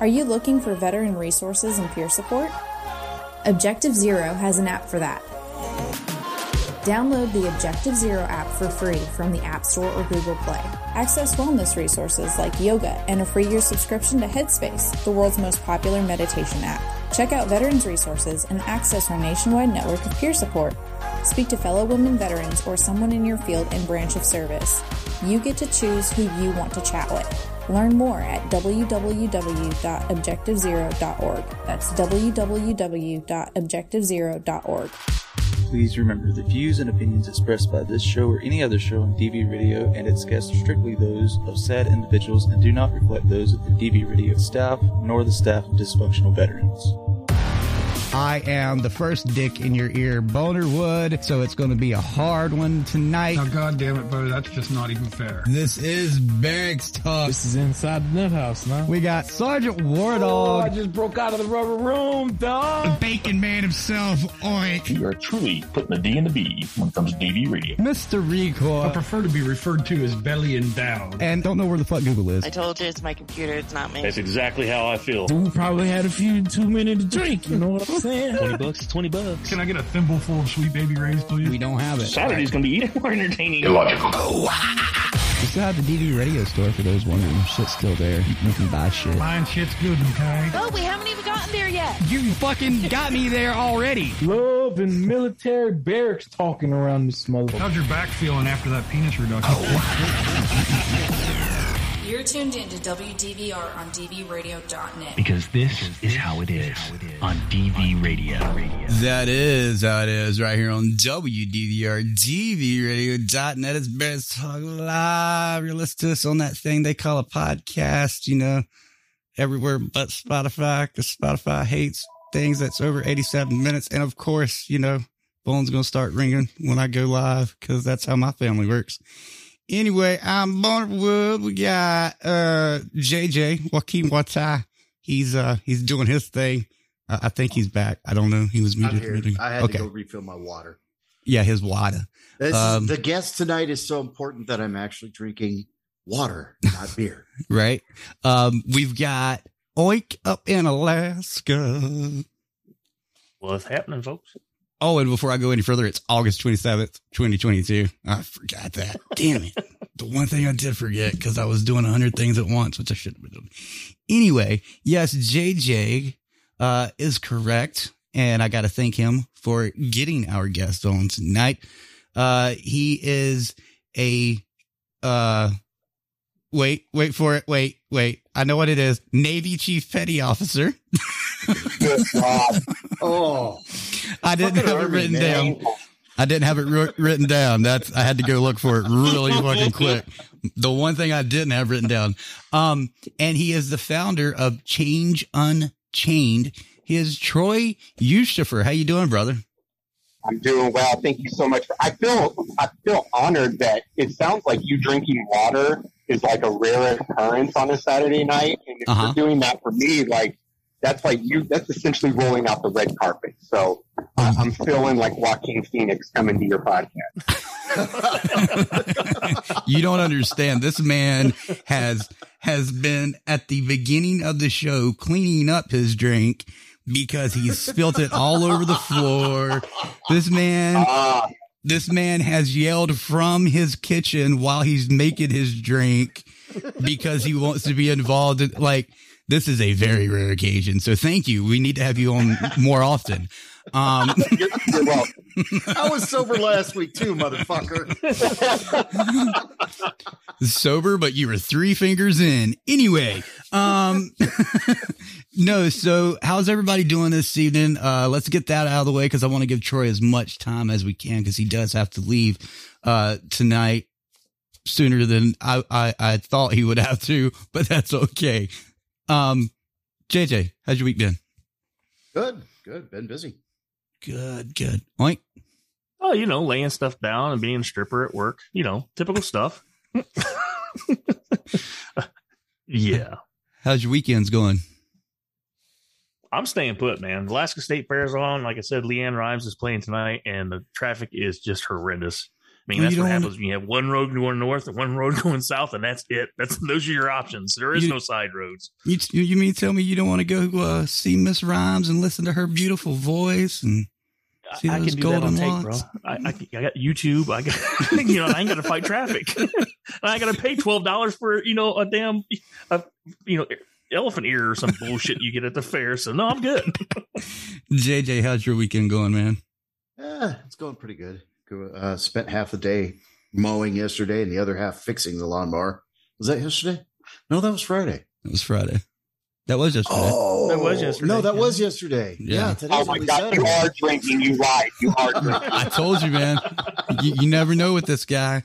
Are you looking for veteran resources and peer support? Objective Zero has an app for that. Download the Objective Zero app for free from the App Store or Google Play. Access wellness resources like yoga and a free year subscription to Headspace, the world's most popular meditation app. Check out veterans resources and access our nationwide network of peer support. Speak to fellow women veterans or someone in your field and branch of service. You get to choose who you want to chat with. Learn more at www.objectivezero.org. That's www.objectivezero.org. Please remember the views and opinions expressed by this show or any other show on DV Radio and its guests are strictly those of said individuals and do not reflect those of the DV Radio staff nor the staff of dysfunctional veterans. I am the first dick in your ear, Boner Wood, so it's going to be a hard one tonight. Now, God damn it, Bo, that's just not even fair. This is Barracks Talk. This is inside the nut house now. We got Sergeant War Oh, I just broke out of the rubber room, dog. The Bacon Man himself, Oink, You are truly putting the D in the B when it comes to DV radio. Mr. I prefer to be referred to as belly endowed. and don't know where the fuck Google is. I told you it's my computer, it's not me. That's exactly how I feel. We probably had a few too many to drink. You know what I'm saying? 20 bucks is 20 bucks. Can I get a thimble full of Sweet Baby Ray's, please? We don't have it. Saturday's going to be even more entertaining. Oh, we still have the DV radio store for those wondering. Shit's still there. You can buy shit. Mine shit's good, okay? Oh, we haven't even gotten there yet. You fucking got me there already. Love and military barracks talking around this motherfucker. How's your back feeling after that penis reduction? Oh, You're tuned in to WDVR on DVRadio.net. Because this is how it is on DV Radio. That is how it is right here on WDVR DVRadio.net. It's Barracks Talk Live. You're listening to us on that thing they call a podcast, you know, everywhere but Spotify because Spotify hates things that's over 87 minutes. And of course, you know, phone's going to start ringing when I go live because that's how my family works. Anyway, I'm Boner We got, uh, JJ Joaquin Watai. He's, uh, he's doing his thing. Uh, I think he's back. I don't know. He was I'm muted. here. I had okay. to go refill my water. Yeah, his water. This Um, the guest tonight is so important that I'm actually drinking water, not beer. right? Um, we've got Oink up in Alaska. What's happening, folks? Oh, and before I go any further, it's August 27th, 2022. I forgot that. Damn it. The one thing I did forget because I was doing a hundred things at once, which I shouldn't have been doing. Anyway, yes, JJ, uh, is correct. And I got to thank him for getting our guest on tonight. Uh, he is a, uh, wait, wait for it. Wait, wait. I know what it is. Navy Chief Petty Officer. Oh, I didn't Fucking have it written man. down. I didn't have it wri- written down. That's I had to go look for it really fucking quick. The one thing I didn't have written down. Um, and he is the founder of Change Unchained. He is Troy Yusufer. How you doing, brother? I'm doing well. Thank you so much. For, I feel I feel honored that it sounds like you drinking water is like a rare occurrence on a Saturday night, and if Uh-huh. you're doing that for me, like that's like you. That's essentially rolling out the red carpet. So I I'm feeling like Joaquin Phoenix coming to your podcast. you don't understand. This man has has been at the beginning of the show cleaning up his drink because he spilt it all over the floor. This man Ah, this man has yelled from his kitchen while he's making his drink because he wants to be involved in like this is a very rare occasion. So thank you. We need to have you on more often. Um you're, you're welcome. I was sober last week too, motherfucker. sober, but you were three fingers in. Anyway, um, no. So how's everybody doing this evening? Uh, let's get that out of the way because I want to give Troy as much time as we can because he does have to leave, uh, tonight sooner than I, I, I thought he would have to, but that's okay. Um, JJ, how's your week been? Good, good. Been busy. Good, good. Oink. Oh, you know, laying stuff down and being a stripper at work. You know, typical stuff. yeah. How's your weekends going? I'm staying put, man. Alaska State Fair's on. Like I said, LeAnn Rimes is playing tonight, and the traffic is just horrendous. Mean, Well, that's what happens when you have one road going north and one road going south, and that's it. That's those are your options. There is You- no side roads. You, you mean tell me you don't want to go uh, see Miss Rimes and listen to her beautiful voice and see I, I those can do that on golden tape, bro. locks? I, I, I got YouTube. I got, you know, I ain't got to fight traffic. I got to pay twelve dollars for you know a damn, a, you know, elephant ear or some bullshit you get at the fair. So no, I'm good. JJ, how's your weekend going, man? Yeah, it's going pretty good. Go- Uh, spent half the day mowing yesterday and the other half fixing the lawnmower. Was that yesterday? No, that was Friday. It was Friday. That was yesterday. Oh, That was yesterday, No, that yeah. was yesterday. Yeah. Yeah, today's Oh my only God, you Saturday. are drinking. You lied. You are drinking. I told you, man. You, you never know with this guy.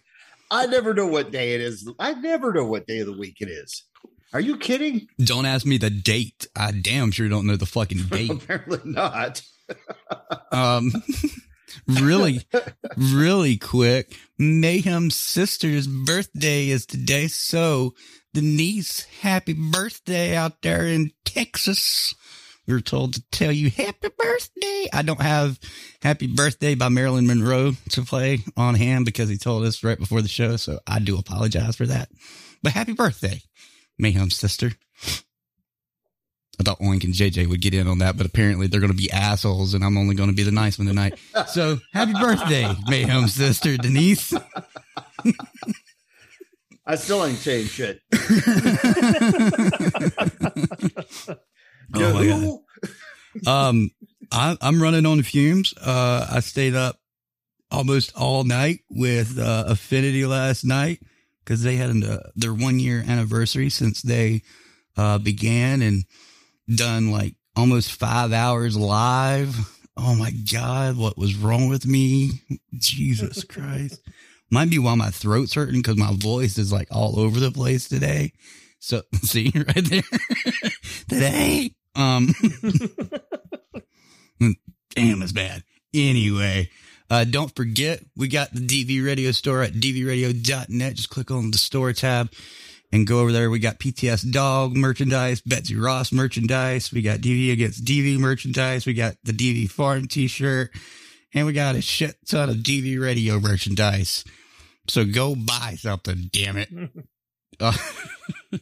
I never know what day it is. I never know what day of the week it is. Are you kidding? Don't ask me the date. I damn sure don't know the fucking date. Apparently not. Um, really, really quick. Mayhem's sister's birthday is today. So, Denise, happy birthday out there in Texas. We were told to tell you happy birthday. I don't have happy birthday by Marilyn Monroe to play on hand because he told us right before the show. So I do apologize for that. But happy birthday, Mayhem's sister. I thought Oink and JJ would get in on that, but apparently they're going to be assholes and I'm only going to be the nice one tonight. So happy birthday, Mayhem's sister, Denise. I still ain't saying shit. Oh my God. Um, I, I'm running on fumes. Uh, I stayed up almost all night with uh, Affinity last night because they had an, uh, their one year anniversary since they uh, began and done like almost five hours live. Oh my God, what was wrong with me? Jesus Christ. Might be why my throat's hurting because my voice is like all over the place today. So see right there today. Um, damn, it's bad. Anyway, uh, don't forget we got the DV radio store at dvradio.net. Just click on the store tab and go over there. We got PTS dog merchandise, Betsy Ross merchandise. We got DV against DV merchandise. We got the DV farm t-shirt and we got a shit ton of DV radio merchandise. So go buy something, damn it. Uh,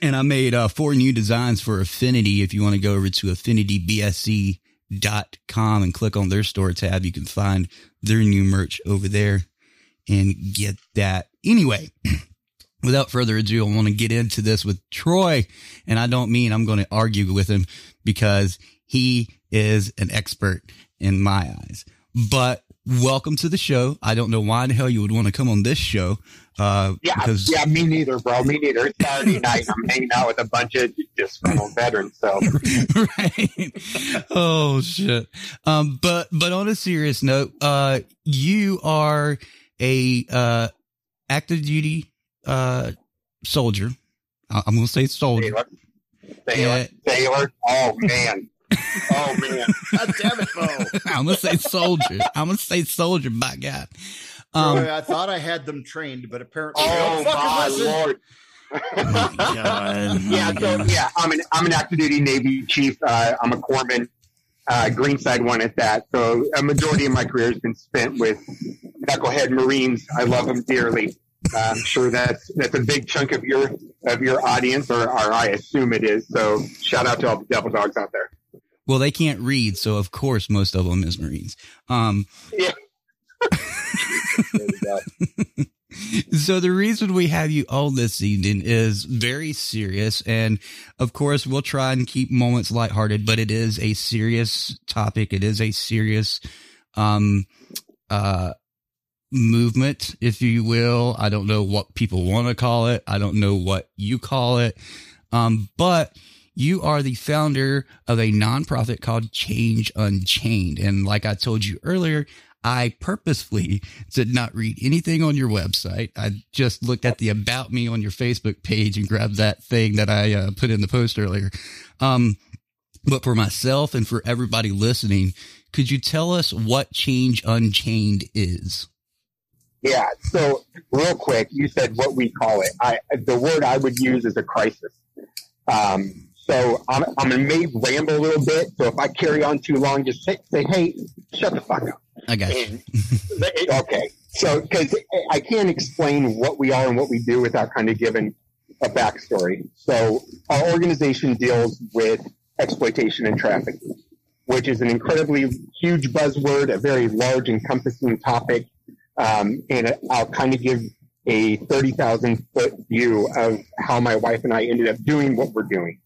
and I made uh, four new designs for Affinity. If you want to go over to affinitybsc.com and click on their store tab, you can find their new merch over there and get that. Anyway, without further ado, I want to get into this with Troy. And I don't mean I'm going to argue with him because he is an expert in my eyes. But welcome to the show. I don't know why the hell you would want to come on this show. Uh, Yeah, because yeah, me neither, bro. Me neither. It's Saturday night. I'm hanging out with a bunch of disgruntled veterans. So right. Oh shit. Um, but but on a serious note, uh, you are a uh active duty uh soldier. I- I'm gonna say soldier. Taylor, Taylor, Taylor. Oh man. Oh man. God damn it, Bo. I'm gonna say soldier. I'm gonna say soldier. By God. Um, Troy, I thought I had them trained, but apparently Oh don't fucking my listen. lord. God. Yeah, so yeah, I'm an I'm an active duty Navy chief. Uh, I'm a corpsman, uh, Greenside one at that. So a majority of my career has been spent with knucklehead Marines. I love them dearly. Uh, I'm sure that's that's a big chunk of your of your audience, or, or I assume it is. So shout out to all the devil dogs out there. Well, they can't read, so of course most of them is Marines. Um, Yeah. so the reason we have you on this evening is very serious, and of course we'll try and keep moments lighthearted, but it is a serious topic. It is a serious, um, uh, movement, if you will. I don't know what people want to call it. I don't know what you call it. Um, but you are the founder of a nonprofit called Change Unchained. And like I told you earlier, I purposefully did not read anything on your website. I just looked at the about me on your Facebook page and grabbed that thing that I uh, put in the post earlier. Um, but for myself and for everybody listening, could you tell us what Change Unchained is? Yeah. So real quick, you said what we call it. I the word I would use is a crisis. Um, so I'm I'm gonna maybe ramble a little bit. So if I carry on too long, just say, say hey, shut the fuck up. I got you. Okay, so because I can't explain what we are and what we do without kind of giving a backstory. So our organization deals with exploitation and trafficking, which is an incredibly huge buzzword, a very large, encompassing topic. Um, and I'll kind of give a 30,000 foot view of how my wife and I ended up doing what we're doing.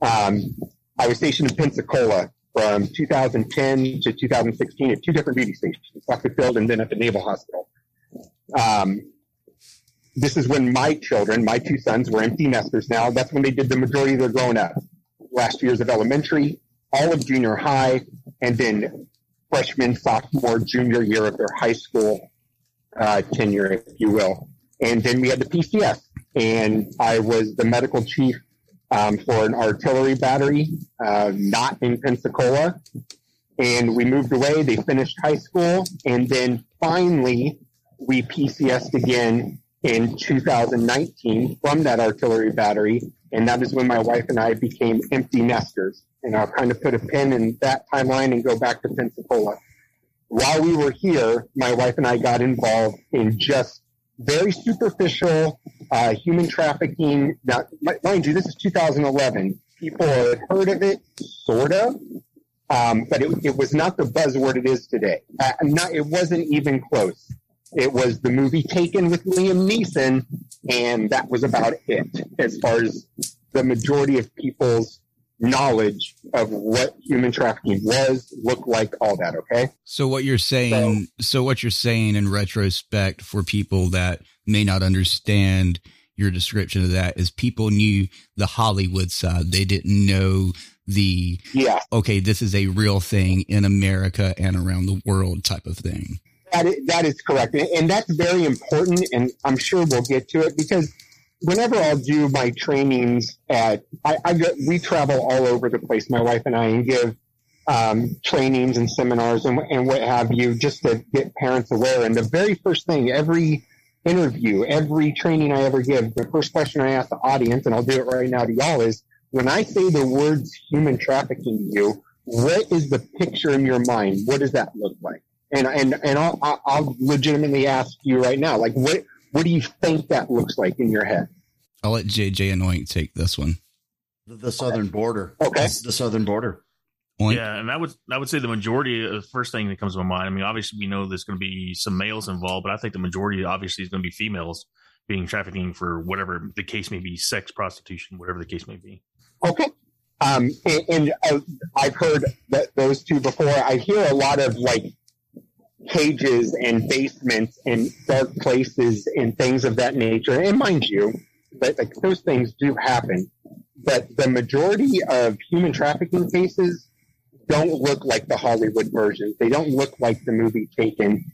Um, I was stationed in Pensacola from 2010 to 2016 at two different duty stations, Buckland Field and then at the Naval Hospital. Um, this is when my children, my two sons, were empty nesters now. That's when they did the majority of their growing up. Last years of elementary, all of junior high, and then freshman, sophomore, junior year of their high school uh, tenure, if you will. And then we had the PCS, and I was the medical chief um, for an artillery battery, uh, not in Pensacola. And we moved away. They finished high school, and then finally we PCSed again in 2019 from that artillery battery, and that is when my wife and I became empty nesters. And I'll kind of put a pin in that timeline and go back to Pensacola. While we were here, my wife and I got involved in just very superficial uh, human trafficking. Now, mind you, this is 2011. People had heard of it, sort of, um, but it, it was not the buzzword it is today. Uh, not, it wasn't even close. It was the movie Taken with Liam Neeson, and that was about it as far as the majority of people's knowledge of what human trafficking was, looked like, all that. Okay. So what you're saying, so, what you're saying in retrospect for people that may not understand your description of that is people knew the Hollywood side. They didn't know the, Yeah. okay, this is a real thing in America and around the world type of thing. That is, that is correct. And, and that's very important. And I'm sure we'll get to it because whenever I'll do my trainings at, I, I go, we travel all over the place, my wife and I, and give um, trainings and seminars and, and what have you, just to get parents aware. And the very first thing, every interview, every training I ever give, the first question I ask the audience, and I'll do it right now to y'all, is when I say the words human trafficking to you, what is the picture in your mind? What does that look like? And and and I'll, I'll- I'll legitimately ask you right now, like what what do you think that looks like in your head? I'll let JJ and Oink take this one. The, the southern border. Okay. The southern border. Oink. Yeah, and I would I would say the majority of the first thing that comes to my mind. I mean, obviously we know there's going to be some males involved, but I think the majority obviously is going to be females being trafficking for whatever the case may be, sex, prostitution, whatever the case may be. Okay. Um, and, and uh, I've heard that those two before. I hear a lot of like cages and basements and dark places and things of that nature. And mind you, that like those things do happen, but the majority of human trafficking cases don't look like the Hollywood versions. They don't look like the movie Taken.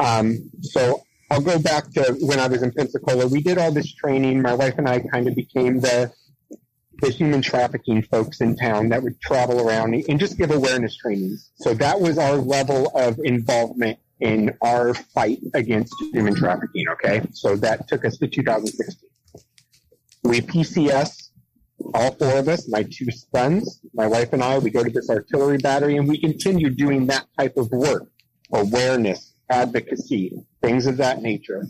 Um, so I'll go back to when I was in Pensacola. We did all this training. My wife and I kind of became the the human trafficking folks in town that would travel around and just give awareness trainings. So that was our level of involvement in our fight against human trafficking. Okay. So that took us to 2016. We PCS, all four of us, my two sons, my wife and I, we go to this artillery battery and we continue doing that type of work, awareness, advocacy, things of that nature.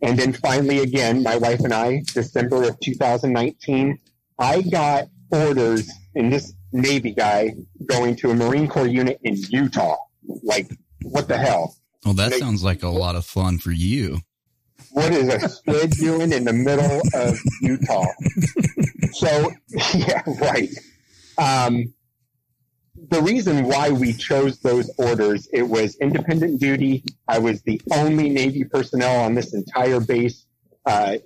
And then finally, again, my wife and I, December of 2019, I got orders in this Navy guy going to a Marine Corps unit in Utah. Like, what the hell? Well, that They- sounds like a lot of fun for you. What is a squid doing in the middle of Utah? So, yeah, right. Um, the reason why we chose those orders, it was independent duty. I was the only Navy personnel on this entire base. Uh,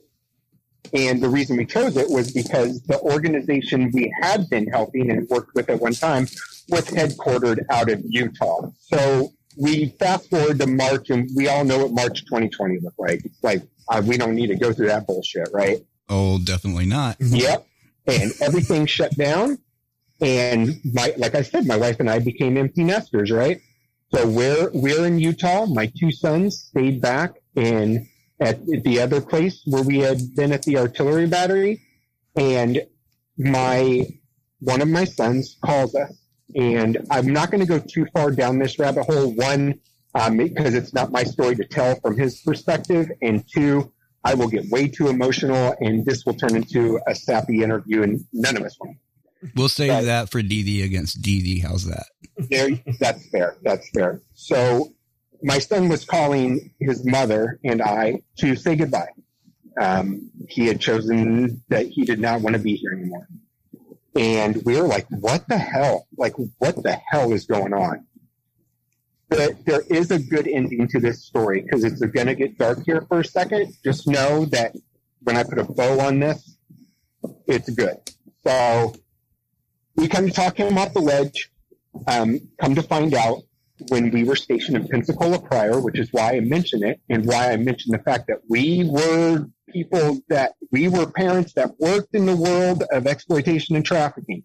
and the reason we chose it was because the organization we had been helping and worked with at one time was headquartered out of Utah. So we fast forward to March, and we all know what March 2020 looked like. It's like uh, we don't need to go through that bullshit, right? Oh, definitely not. Yep. And everything shut down. And my, like I said, my wife and I became empty nesters, right? So we're, we're in Utah. My two sons stayed back and at the other place where we had been at the artillery battery. And my, one of my sons calls us and I'm not going to go too far down this rabbit hole. One, um, because it's not my story to tell from his perspective. And two, I will get way too emotional and this will turn into a sappy interview and none of us want. We'll save that for DV against DV. How's that? There, that's fair. That's fair. So my son was calling his mother and I to say goodbye. Um, he had chosen that he did not want to be here anymore. And we were like, what the hell? Like, what the hell is going on? But there is a good ending to this story because it's going to get dark here for a second. Just know that when I put a bow on this, it's good. So we kind of talk him off the ledge. Um, come to find out, when we were stationed in Pensacola prior, which is why I mention it and why I mention the fact that we were people that we were parents that worked in the world of exploitation and trafficking.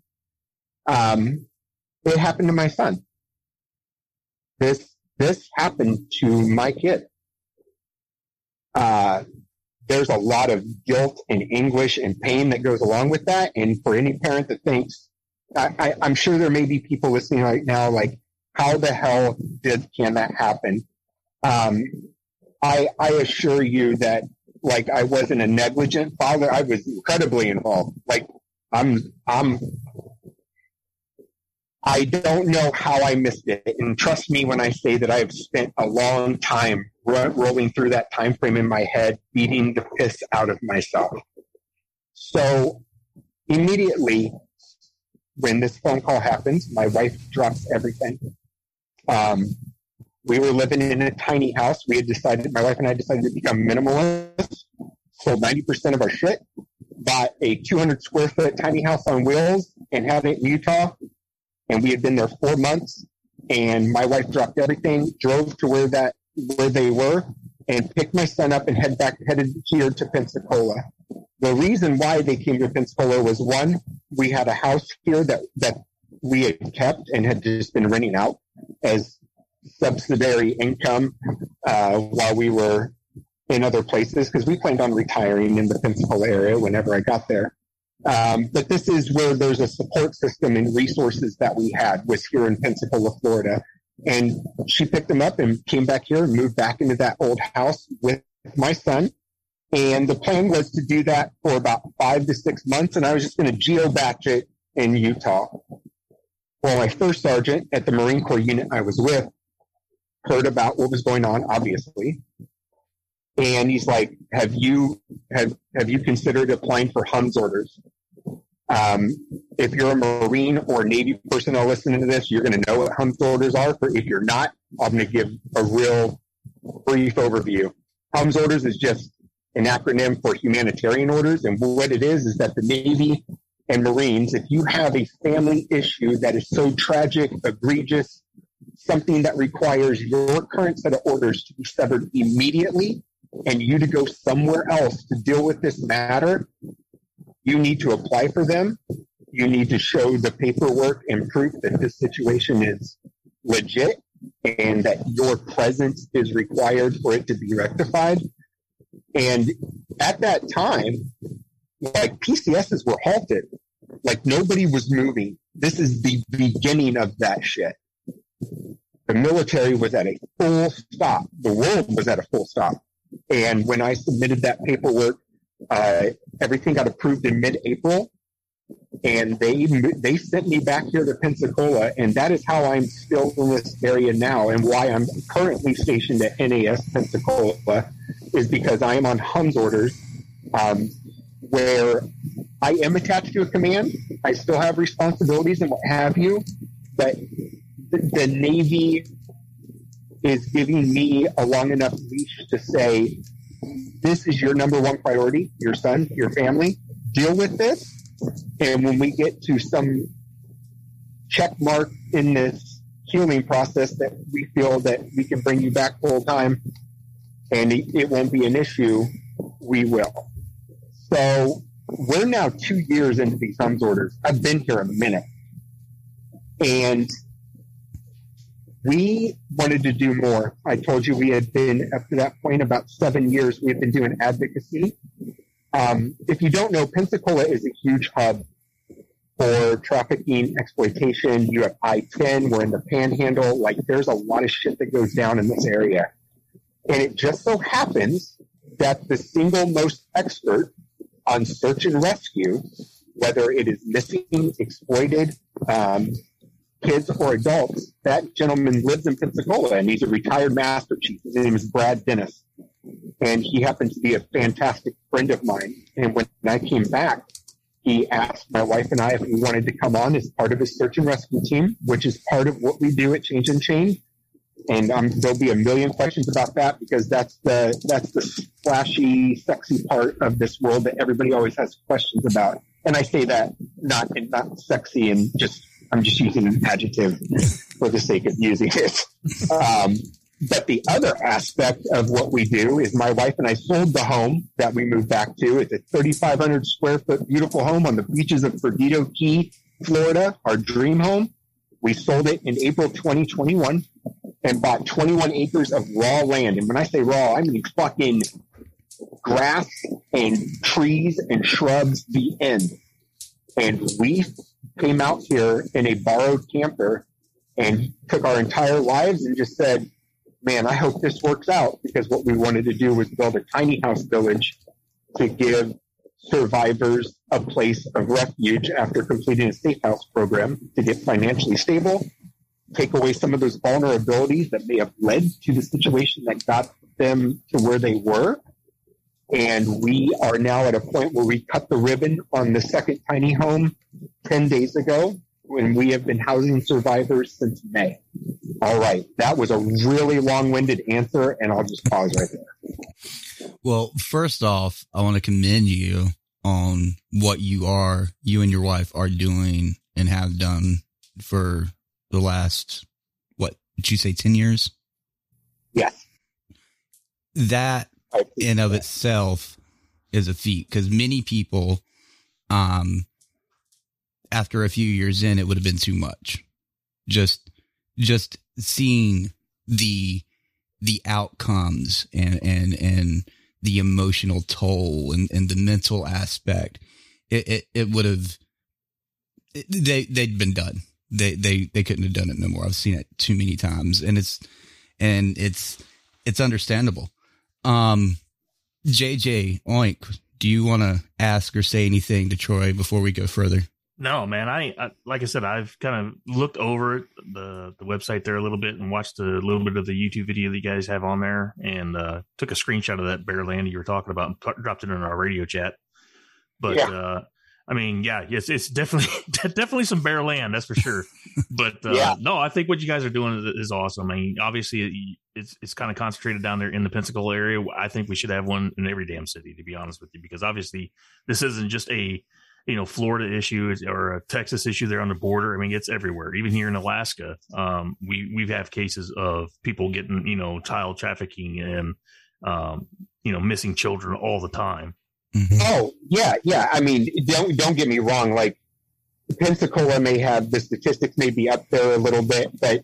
Um, it happened to my son. This this happened to my kid. Uh, there's a lot of guilt and anguish and pain that goes along with that. And for any parent that thinks, I, I, I'm sure there may be people listening right now, like, how the hell did can that happen? Um, I I assure you that like I wasn't a negligent father. I was incredibly involved. Like I'm I'm I don't know how I missed it. And trust me when I say that I have spent a long time ro- rolling through that time frame in my head, beating the piss out of myself. So immediately when this phone call happens, my wife drops everything. Um, we were living in a tiny house. We had decided, my wife and I decided to become minimalists, sold 90% of our shit, bought a 200 square foot tiny house on wheels and had it in Utah. And we had been there four months and my wife dropped everything, drove to where that, where they were and picked my son up and head back, headed here to Pensacola. The reason why they came to Pensacola was one, we had a house here that, that we had kept and had just been renting out as subsidiary income uh, while we were in other places because we planned on retiring in the Pensacola area whenever I got there. Um, but this is where there's a support system and resources that we had was here in Pensacola, Florida. And she picked them up and came back here and moved back into that old house with my son. And the plan was to do that for about five to six months. And I was just going to geo bach it in Utah. Well, my first sergeant at the Marine Corps unit I was with heard about what was going on, obviously. And he's like, have you, have, have you considered applying for HUMS orders? Um, if you're a Marine or Navy personnel listening to this, you're going to know what HUMS orders are. If you're not, I'm going to give a real brief overview. HUMS orders is just an acronym for humanitarian orders. And what it is, is that the Navy and Marines, if you have a family issue that is so tragic, egregious, something that requires your current set of orders to be severed immediately and you to go somewhere else to deal with this matter, you need to apply for them. You need to show the paperwork and proof that this situation is legit and that your presence is required for it to be rectified. And at that time, like PCSs were halted. Like nobody was moving. This is the beginning of that shit. The military was at a full stop. The world was at a full stop. And when I submitted that paperwork, uh, everything got approved in mid-April, and they they sent me back here to Pensacola, and that is how I'm still in this area now, and why I'm currently stationed at NAS Pensacola is because I am on HUMS orders, um, where I am attached to a command. I still have responsibilities and what have you, but the, the Navy is giving me a long enough leash to say, this is your number one priority, your son, your family. Deal with this. And when we get to some check mark in this healing process that we feel that we can bring you back full time and it won't be an issue, we will. So we're now two years into these HUMS orders. I've been here a minute. And we wanted to do more. I told you we had been, up to that point, about seven years, we had been doing advocacy. Um, if you don't know, Pensacola is a huge hub for trafficking, exploitation. You have I 10, we're in the panhandle. Like, there's a lot of shit that goes down in this area. And it just so happens that the single most expert on search and rescue, whether it is missing, exploited, um, kids or adults, that gentleman lives in Pensacola and he's a retired master chief. His name is Brad Dennis. And he happens to be a fantastic friend of mine. And when I came back, he asked my wife and I if we wanted to come on as part of his search and rescue team, which is part of what we do at Change Unchained. And um, there'll be a million questions about that because that's the that's the flashy, sexy part of this world that everybody always has questions about. And I say that not not sexy and just I'm just using an adjective for the sake of using it. Um, but the other aspect of what we do is my wife and I sold the home that we moved back to. It's a 3,500 square foot beautiful home on the beaches of Perdido Key, Florida, our dream home. We sold it in April 2021 and bought 21 acres of raw land. And when I say raw, I mean fucking grass and trees and shrubs, the end. And we came out here in a borrowed camper and took our entire lives and just said, man, I hope this works out because what we wanted to do was build a tiny house village to give survivors a place of refuge after completing a safe house program to get financially stable, take away some of those vulnerabilities that may have led to the situation that got them to where they were. And we are now at a point where we cut the ribbon on the second tiny home 10 days ago when we have been housing survivors since May. All right. That was a really long winded answer, and I'll just pause right there. Well, first off, I want to commend you on what you are, you and your wife are doing and have done for the last, what, did you say 10 years? Yes. That in of itself is a feat because many people, um, after a few years in, it would have been too much. Just, just seeing the, the outcomes and, and, and the emotional toll and, and the mental aspect, it, it, it would have, they, they'd been done. They, they, they couldn't have done it no more. I've seen it too many times and it's, and it's, it's understandable. Um, JJ Oink, do you want to ask or say anything to Troy before we go further? No, man. I, I, like I said, I've kind of looked over the the website there a little bit and watched a little bit of the YouTube video that you guys have on there, and uh, took a screenshot of that bear land you were talking about and t- dropped it in our radio chat. But Yeah. uh, I mean, yeah, yes, it's definitely definitely some bare land, that's for sure. But uh, Yeah. no, I think what you guys are doing is, is awesome. I mean, obviously, it's it's kind of concentrated down there in the Pensacola area. I think we should have one in every damn city, to be honest with you, because obviously, this isn't just a you know Florida issue or a Texas issue there on the border. I mean, it's everywhere. Even here in Alaska, um, we we have cases of people getting you know child trafficking and um, you know missing children all the time. Mm-hmm. Oh yeah, yeah. I mean, don't don't get me wrong. Like Pensacola may have the statistics may be up there a little bit, but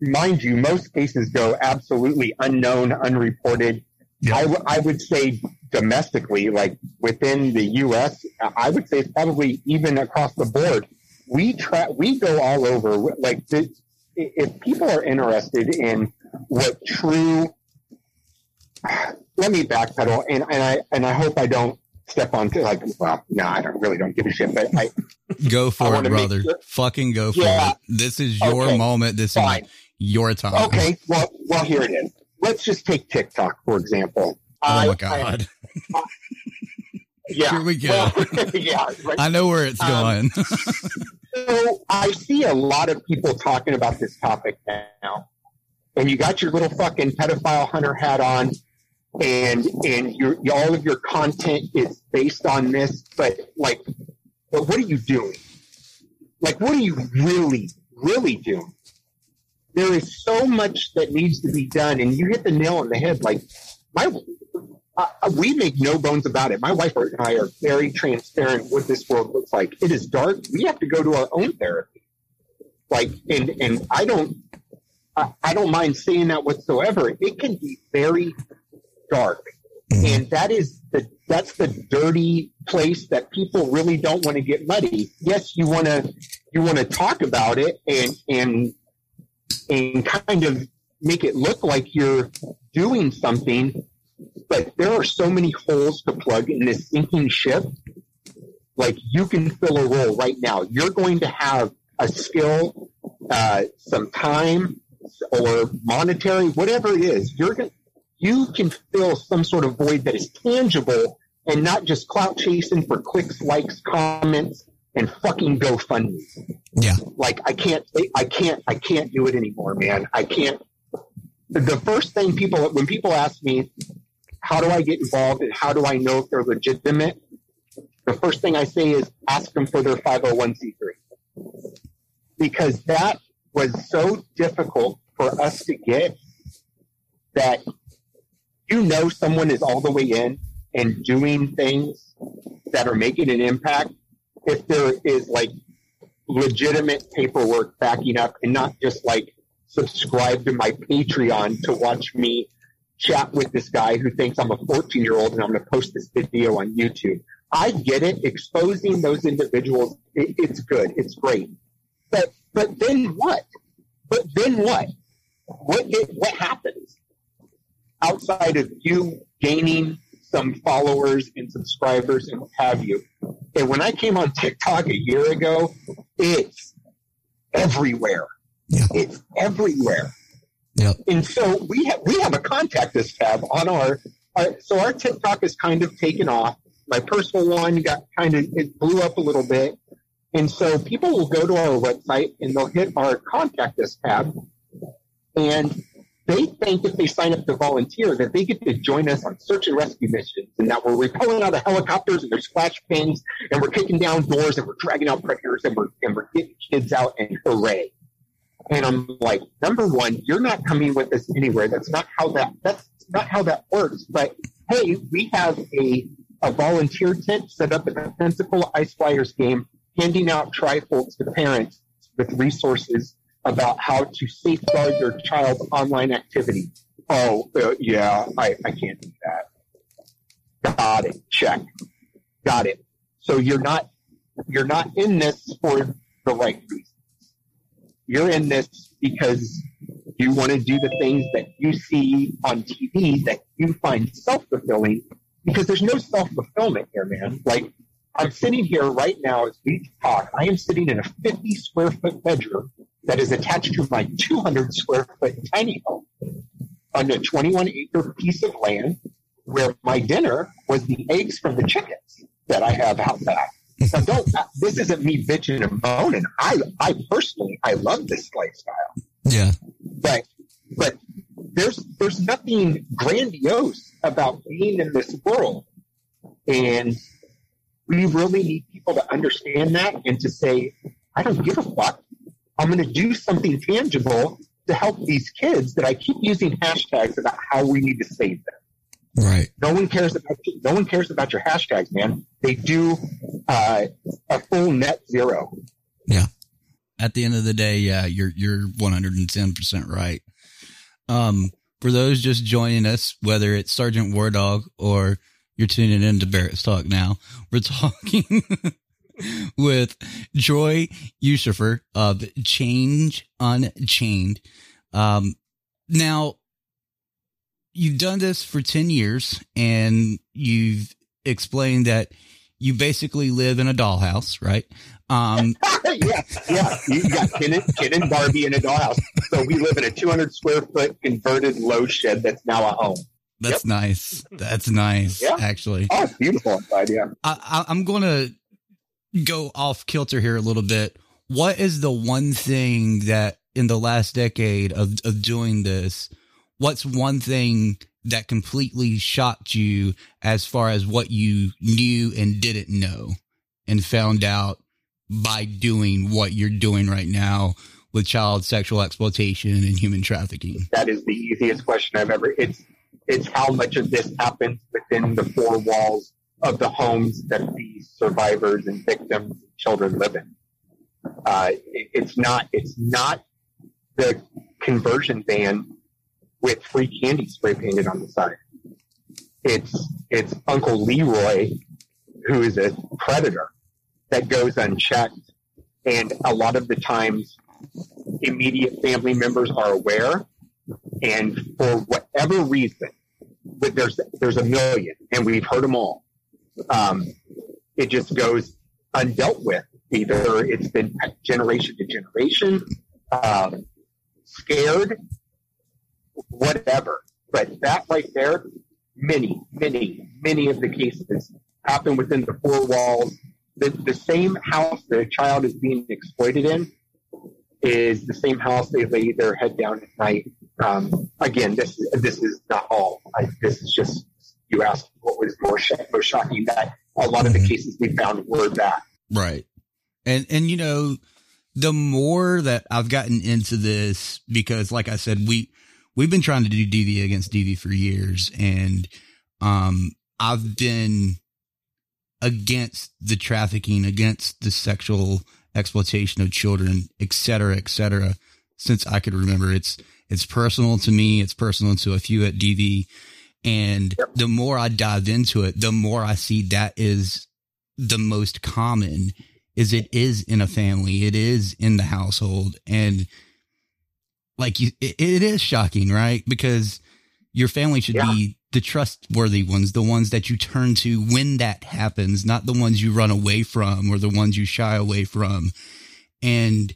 mind you, most cases go absolutely unknown, unreported. I, w- I would say domestically, like within the U.S., I would say it's probably even across the board. We try, we go all over. Like, the, if people are interested in what true, let me backpedal, and, and I and I hope I don't step on to like, well, no, I don't really don't give a shit, but I Go I for it, brother. sure- Fucking go for Yeah. it. This is your Okay. moment. This Fine. is your time. Okay, well, well, here it is. Let's just take TikTok for example. Oh I- my god. yeah, Here we go. well, yeah, right. I know where it's Um, going. So I see a lot of people talking about this topic now, and you got your little fucking pedophile hunter hat on, and and your all of your content is based on this. But like, but what are you doing? Like, what are you really, really doing? There is so much that needs to be done, and you hit the nail on the head. Like, my uh, we make no bones about it. My wife and I are very transparent what this world looks like. It is dark. We have to go to our own therapy. Like, and and I don't, I, I don't mind saying that whatsoever. It can be very dark, and that is the that's the dirty place that people really don't want to get muddy. Yes, you want to you want to talk about it and and and kind of make it look like you're doing something, but there are so many holes to plug in this sinking ship. Like you can fill a role right now. You're going to have a skill, uh, some time, or monetary, whatever it is. You're going you can fill some sort of void that is tangible and not just clout chasing for clicks, likes, comments, and fucking GoFundMe. Yeah. Like I can't, I can't, I can't do it anymore, man. I can't. The first thing people, when people ask me, how do I get involved and how do I know if they're legitimate? The first thing I say is ask them for their 501c3 because that was so difficult for us to get that you know someone is all the way in and doing things that are making an impact if there is like legitimate paperwork backing up and not just like subscribe to my Patreon to watch me chat with this guy who thinks I'm a 14 year old and I'm going to post this video on YouTube. I get it. Exposing those individuals, it, it's good. It's great. But, but then what? But then what? What, what happens outside of you gaining some followers and subscribers and what have you? And when I came on TikTok a year ago, it's everywhere. Yeah. It's everywhere. Yep. And so we have we have a contact us tab on our, our so our TikTok is kind of taken off. My personal one got kind of it blew up a little bit. And so people will go to our website and they'll hit our contact us tab and they think if they sign up to volunteer that they get to join us on search and rescue missions and that we're repelling out of helicopters and there's flashbangs and we're kicking down doors and we're dragging out predators and we're and we're getting kids out and hooray. And I'm like, number one, you're not coming with us anywhere. That's not how that that's not how that works. But hey, we have a a volunteer tent set up at the Pensacola Ice Flyers game, handing out trifolds to parents with resources about how to safeguard your child's online activity. Oh, uh, yeah, I, I can't do that. Got it. Check. Got it. So you're not you're not in this for the right reasons. You're in this because you want to do the things that you see on TV that you find self fulfilling. Because there's no self fulfillment here, man. Like I'm sitting here right now as we talk. I am sitting in a 50 square foot bedroom that is attached to my 200 square foot tiny home on a 21 acre piece of land where my dinner was the eggs from the chickens that I have out back. Now don't, this isn't me bitching and moaning. I, I personally, I love this lifestyle. Yeah. But, but there's, there's nothing grandiose about being in this world. And we really need people to understand that and to say, I don't give a fuck. I'm going to do something tangible to help these kids that I keep using hashtags about how we need to save them. Right. No one cares about you. No one cares about your hashtags, man. They do uh, a full net zero. Yeah. At the end of the day, yeah, you're you're 110% right. Um, for those just joining us, whether it's Sergeant War Dog or you're tuning in to Barracks Talk now, we're talking with Troy Yusufer of Change Unchained. Um, now, you've done this for 10 years and you've explained that you basically live in a dollhouse, right? Um, yeah, yeah. You've got Ken and, Ken and Barbie in a dollhouse. So we live in a 200 square foot converted low shed that's now a home. That's yep. nice. That's nice, yeah. actually. Oh, it's beautiful inside, yeah. I, I'm going to go off kilter here a little bit. What is the one thing that in the last decade of, of doing this, what's one thing that completely shocked you as far as what you knew and didn't know and found out by doing what you're doing right now with child sexual exploitation and human trafficking? That is the easiest question I've ever. It's it's how much of this happens within the four walls of the homes that these survivors and victims and children live in. Uh, it, it's not. It's not the conversion van with free candy spray painted on the side. it's it's Uncle Leroy who is a predator that goes unchecked, and a lot of the times immediate family members are aware, and for whatever reason, but there's there's a million, and we've heard them all. Um, it just goes undealt with. Either it's been generation to generation, um, scared, whatever. But that right there, many, many, many of the cases happen within the four walls. The, the same house the child is being exploited in is the same house they lay their head down at night. Um, again, this this is not all. I, this is just you asked what was more sh- most shocking that a lot of the cases we found were that. Right. And and you know, the more that I've gotten into this because like I said, we we've been trying to do DV against DV for years and um I've been against the trafficking, against the sexual exploitation of children, et cetera, et cetera, since I could remember. It's it's personal to me, it's personal to a few at DV. And the more I dive into it, the more I see that is the most common is it is in a family. It is in the household. And like you, it, it is shocking, right? Because your family should Yeah. be the trustworthy ones, the ones that you turn to when that happens, not the ones you run away from or the ones you shy away from. And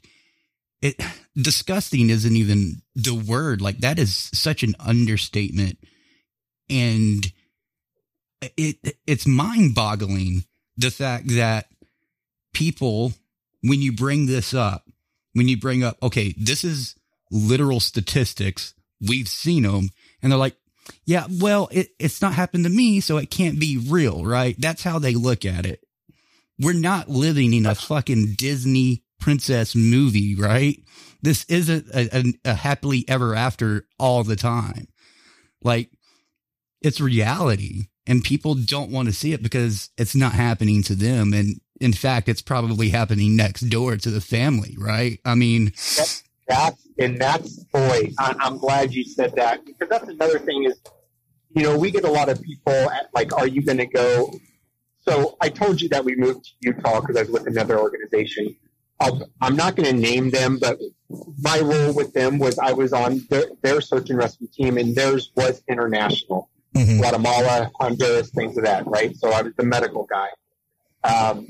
it disgusting isn't even the word. Like that is such an understatement. And it it's mind boggling the fact that people, when you bring this up, when you bring up, okay, this is literal statistics, we've seen them, and they're like, yeah, well, it, it's not happened to me, so it can't be real, right? That's how they look at it. We're not living in a fucking Disney princess movie, right? This isn't a, a, a happily ever after all the time. Like, it's reality and people don't want to see it because it's not happening to them. And in fact, it's probably happening next door to the family, right? I mean, That's and that's boy, I, I'm glad you said that because that's another thing is, you know, we get a lot of people at, like, are you going to go? So I told you that we moved to Utah because I was with another organization. I'll, I'm not going to name them, but my role with them was I was on their, their search and rescue team, and theirs was international, Guatemala, Honduras, things of that, right? So I was the medical guy. Um,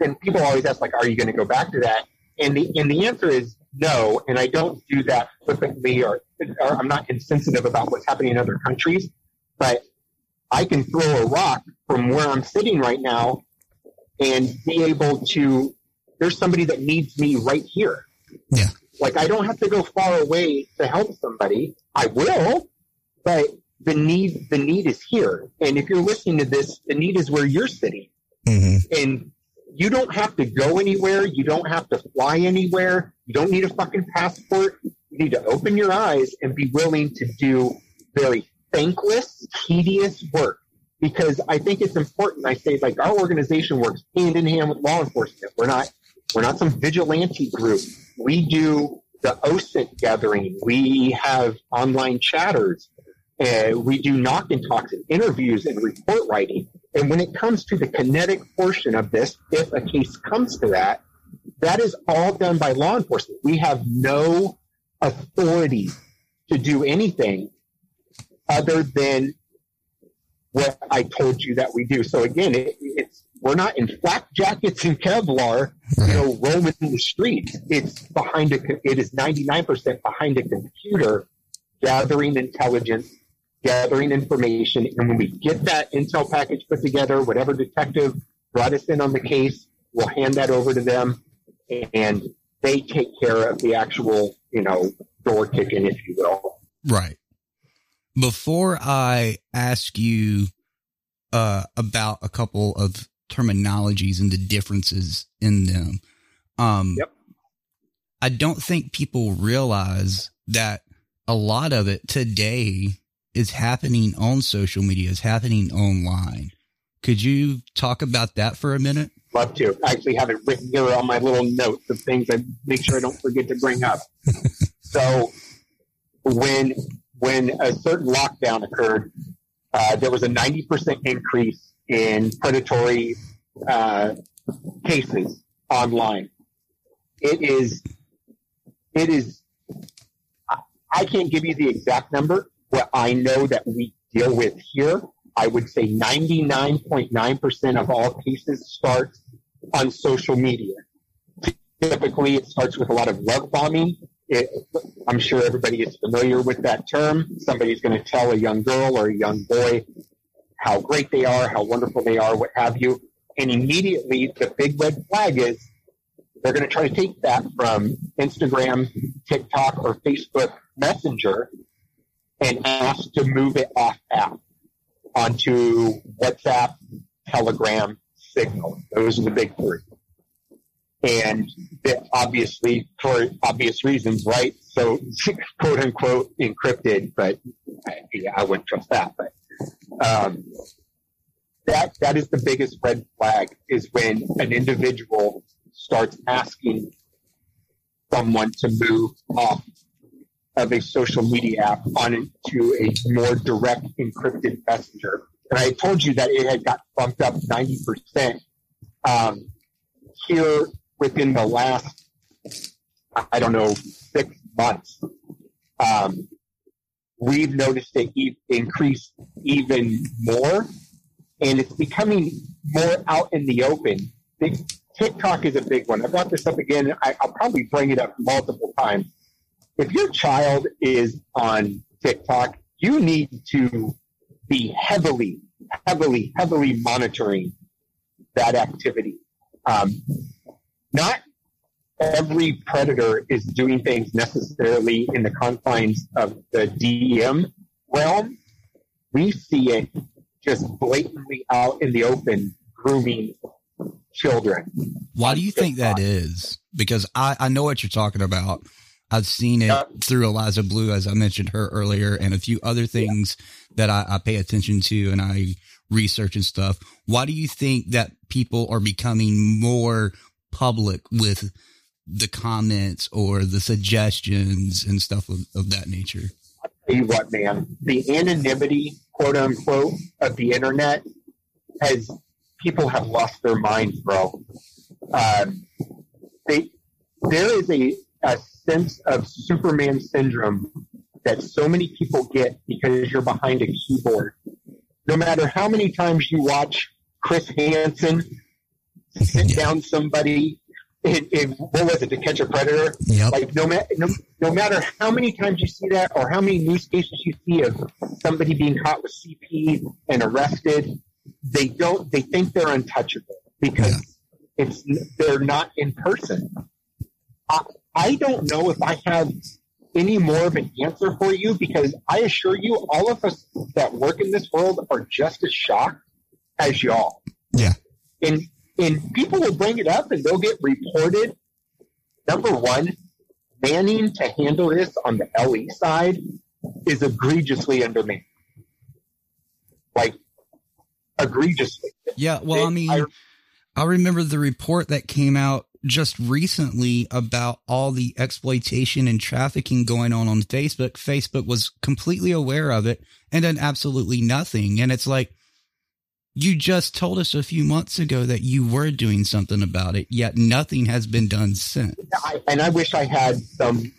and people always ask, like, are you going to go back to that? And the and the answer is no. And I don't do that flippantly, or, or I'm not insensitive about what's happening in other countries. But I can throw a rock from where I'm sitting right now and be able to. There's somebody that needs me right here. Yeah. Like I don't have to go far away to help somebody. I will, but the need the need is here. And if you're listening to this, the need is where you're sitting. Mm-hmm. And you don't have to go anywhere. You don't have to fly anywhere. You don't need a fucking passport. You need to open your eyes and be willing to do very thankless, tedious work. Because I think it's important. I say like our organization works hand in hand with law enforcement. We're not we're not some vigilante group. We do the OSINT gathering. We have online chatters. Uh, we do knock and talks and interviews and report writing. And when it comes to the kinetic portion of this, if a case comes to that, that is all done by law enforcement. We have no authority to do anything other than what I told you that we do. So again, it, it's we're not in flak jackets and Kevlar, you know, roaming the streets. It's behind a. It is ninety nine percent behind a computer, gathering intelligence, gathering information, and when we get that intel package put together, whatever detective brought us in on the case, we'll hand that over to them, and they take care of the actual, you know, door kicking, if you will. Right. Before I ask you uh, about a couple of terminologies and the differences in them, um, Yep. I don't think people realize that a lot of it today is happening on social media, is happening online. Could you talk about that for a minute? Love to. I actually have it written here on my little notes of things I make sure I don't forget to bring up. so when when a certain lockdown occurred, uh, there was a 90% increase in predatory uh, cases online. It is, it is, I- I can't give you the exact number. What I know that we deal with here, I would say 99.9% of all cases start on social media. Typically, it starts with a lot of love bombing. It, I'm sure everybody is familiar with that term. Somebody's going to tell a young girl or a young boy how great they are, how wonderful they are, what have you. And immediately the big red flag is they're going to try to take that from Instagram, TikTok, or Facebook Messenger and ask to move it off app onto WhatsApp, Telegram, Signal. Those are the big three. And obviously, for obvious reasons, right? So, quote unquote, encrypted, but yeah, I wouldn't trust that. But um, that that is the biggest red flag is when an individual starts asking someone to move off of a social media app onto a more direct encrypted messenger. And I told you that it had got bumped up 90% um, here within the last, I don't know, six months. Um, we've noticed it e- increase even more, and it's becoming more out in the open. TikTok is a big one. I brought this up again. I, I'll probably bring it up multiple times. If your child is on TikTok, you need to be heavily, heavily, heavily monitoring that activity. Um, not every predator is doing things necessarily in the confines of the DM realm. We see it just blatantly out in the open, grooming children. Why do you think that is? Because I, I know what you're talking about. I've seen it through Eliza Bleu, as I mentioned her earlier, and a few other things that I, I pay attention to and I research and stuff. Why do you think that people are becoming more public with the comments or the suggestions and stuff of, of that nature? tell you what, man, the anonymity, quote unquote, of the internet has people have lost their minds, bro. Um, they, there is a, a sense of Superman syndrome that so many people get because you're behind a keyboard. No matter how many times you watch Chris Hansen sit down somebody in, in what was it to catch a predator? Yep. Like no, ma- no no matter how many times you see that or how many news cases you see of somebody being caught with CP and arrested, they don't they think they're untouchable because it's they're not in person. I, I don't know if I have any more of an answer for you because I assure you, all of us that work in this world are just as shocked as y'all. Yeah. And and people will bring it up and they'll get reported. Number one, manning to handle this on the LE side is egregiously undermanned. Like egregiously. Yeah, well, I mean, I remember the report that came out just recently about all the exploitation and trafficking going on on Facebook. Facebook was completely aware of it and done absolutely nothing. And it's like, you just told us a few months ago that you were doing something about it, yet nothing has been done since. I, and I wish I had some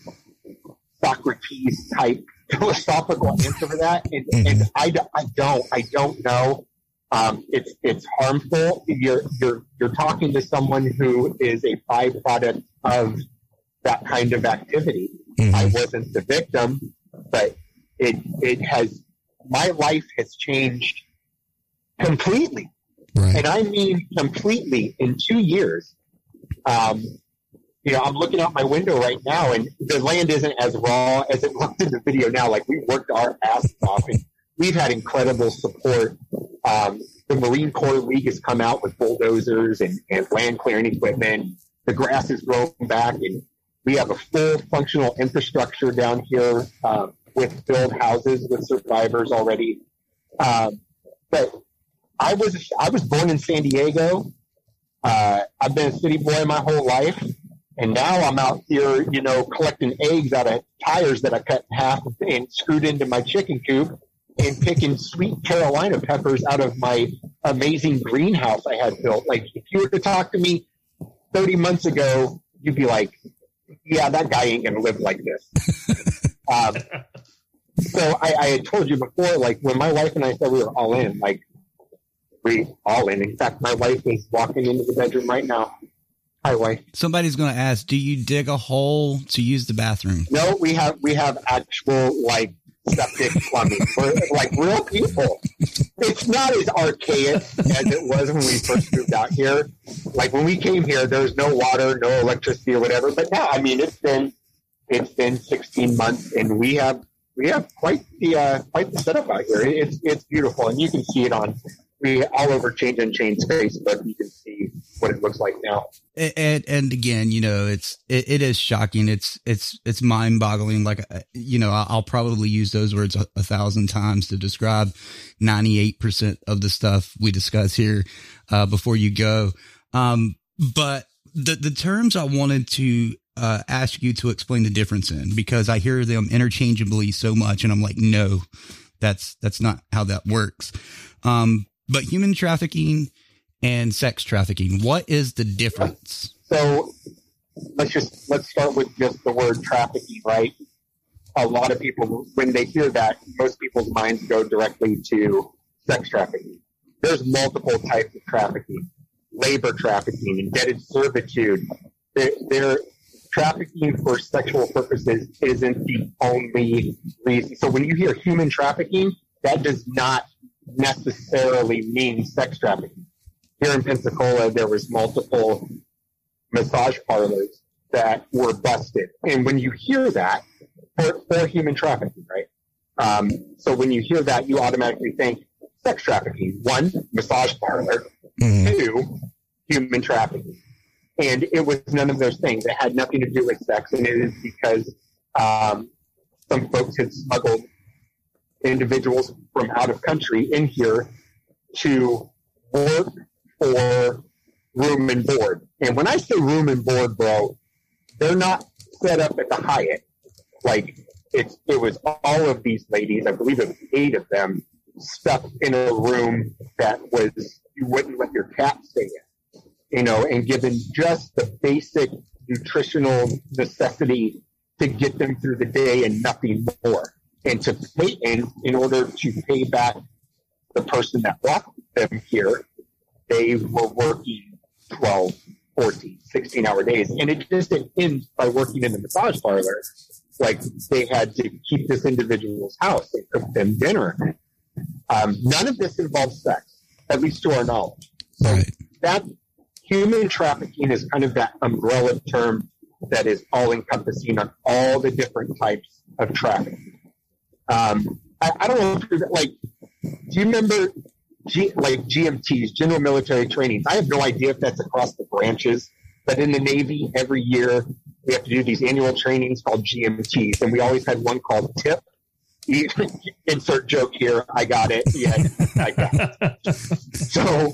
Socrates type philosophical answer for that. And, and mm-hmm. I, I don't, I don't know. Um, it's, it's harmful. You're, you're, you're talking to someone who is a byproduct of that kind of activity. I wasn't the victim, but it, it has, my life has changed completely. And I mean completely in two years. Um, you know, I'm looking out my window right now and the land isn't as raw as it looked in the video now. Like we worked our asses off and we've had incredible support. Um, the Marine Corps League has come out with bulldozers and, and land clearing equipment. The grass is growing back and we have a full functional infrastructure down here, uh, with build houses with survivors already. Um, but I was I was born in San Diego. Uh, I've been a city boy my whole life, and now I'm out here, you know, collecting eggs out of tires that I cut in half and screwed into my chicken coop and picking sweet Carolina peppers out of my amazing greenhouse I had built. Like if you were to talk to me 30 months ago, you'd be like, yeah, that guy ain't going to live like this. um, so I, I had told you before, like when my wife and I said we were all in, like we all in. In fact, my wife is walking into the bedroom right now. Hi, wife. Somebody's going to ask, do you dig a hole to use the bathroom? No, we have we have actual like septic plumbing. We're like real people. It's not as archaic as it was when we first moved out here. Like when we came here, there was no water, no electricity, or whatever. But now, I mean, it's been it's been 16 months, and we have we have quite the uh, quite the setup out here. It's it's beautiful, and you can see it on we all over Change Unchained space, but You can see what it looks like now. And, and again, you know, it's, it, it is shocking. It's, it's, it's mind boggling. Like, uh, you know, I'll probably use those words a, a thousand times to describe 98% of the stuff we discuss here, uh, before you go. Um, but the, the terms I wanted to, uh, ask you to explain the difference in because I hear them interchangeably so much and I'm like, no, that's, that's not how that works. Um, but human trafficking and sex trafficking, what is the difference? So let's just let's start with just the word trafficking, right? A lot of people, when they hear that, most people's minds go directly to sex trafficking. There's multiple types of trafficking: labor trafficking, indebted servitude. They're trafficking for sexual purposes isn't the only reason. So when you hear human trafficking, that does not necessarily mean sex trafficking. Here in Pensacola, there was multiple massage parlors that were busted. And when you hear that, for, for human trafficking, right? Um, so when you hear that, you automatically think sex trafficking. One, massage parlor. Mm-hmm. Two, human trafficking. And it was none of those things. It had nothing to do with sex. And it is because um, some folks had smuggled individuals from out of country in here to work for room and board. And when I say room and board, bro, they're not set up at the Hyatt. Like it's it was all of these ladies, I believe it was eight of them, stuck in a room that was you wouldn't let your cat stay in. You know, and given just the basic nutritional necessity to get them through the day and nothing more and to pay in, in order to pay back the person that brought them here, they were working 12, 14, 16 hour days. And it just didn't end by working in the massage parlor. Like they had to keep this individual's house. They cook them dinner. Um, none of this involves sex, at least to our knowledge. So right. that human trafficking is kind of that umbrella term that is all encompassing on all the different types of trafficking. Um, I, I, don't know if like, do you remember G, like GMTs, General Military Trainings? I have no idea if that's across the branches, but in the Navy, every year we have to do these annual trainings called GMTs, and we always had one called TIP. Insert joke here. I got it. Yeah, I got it. So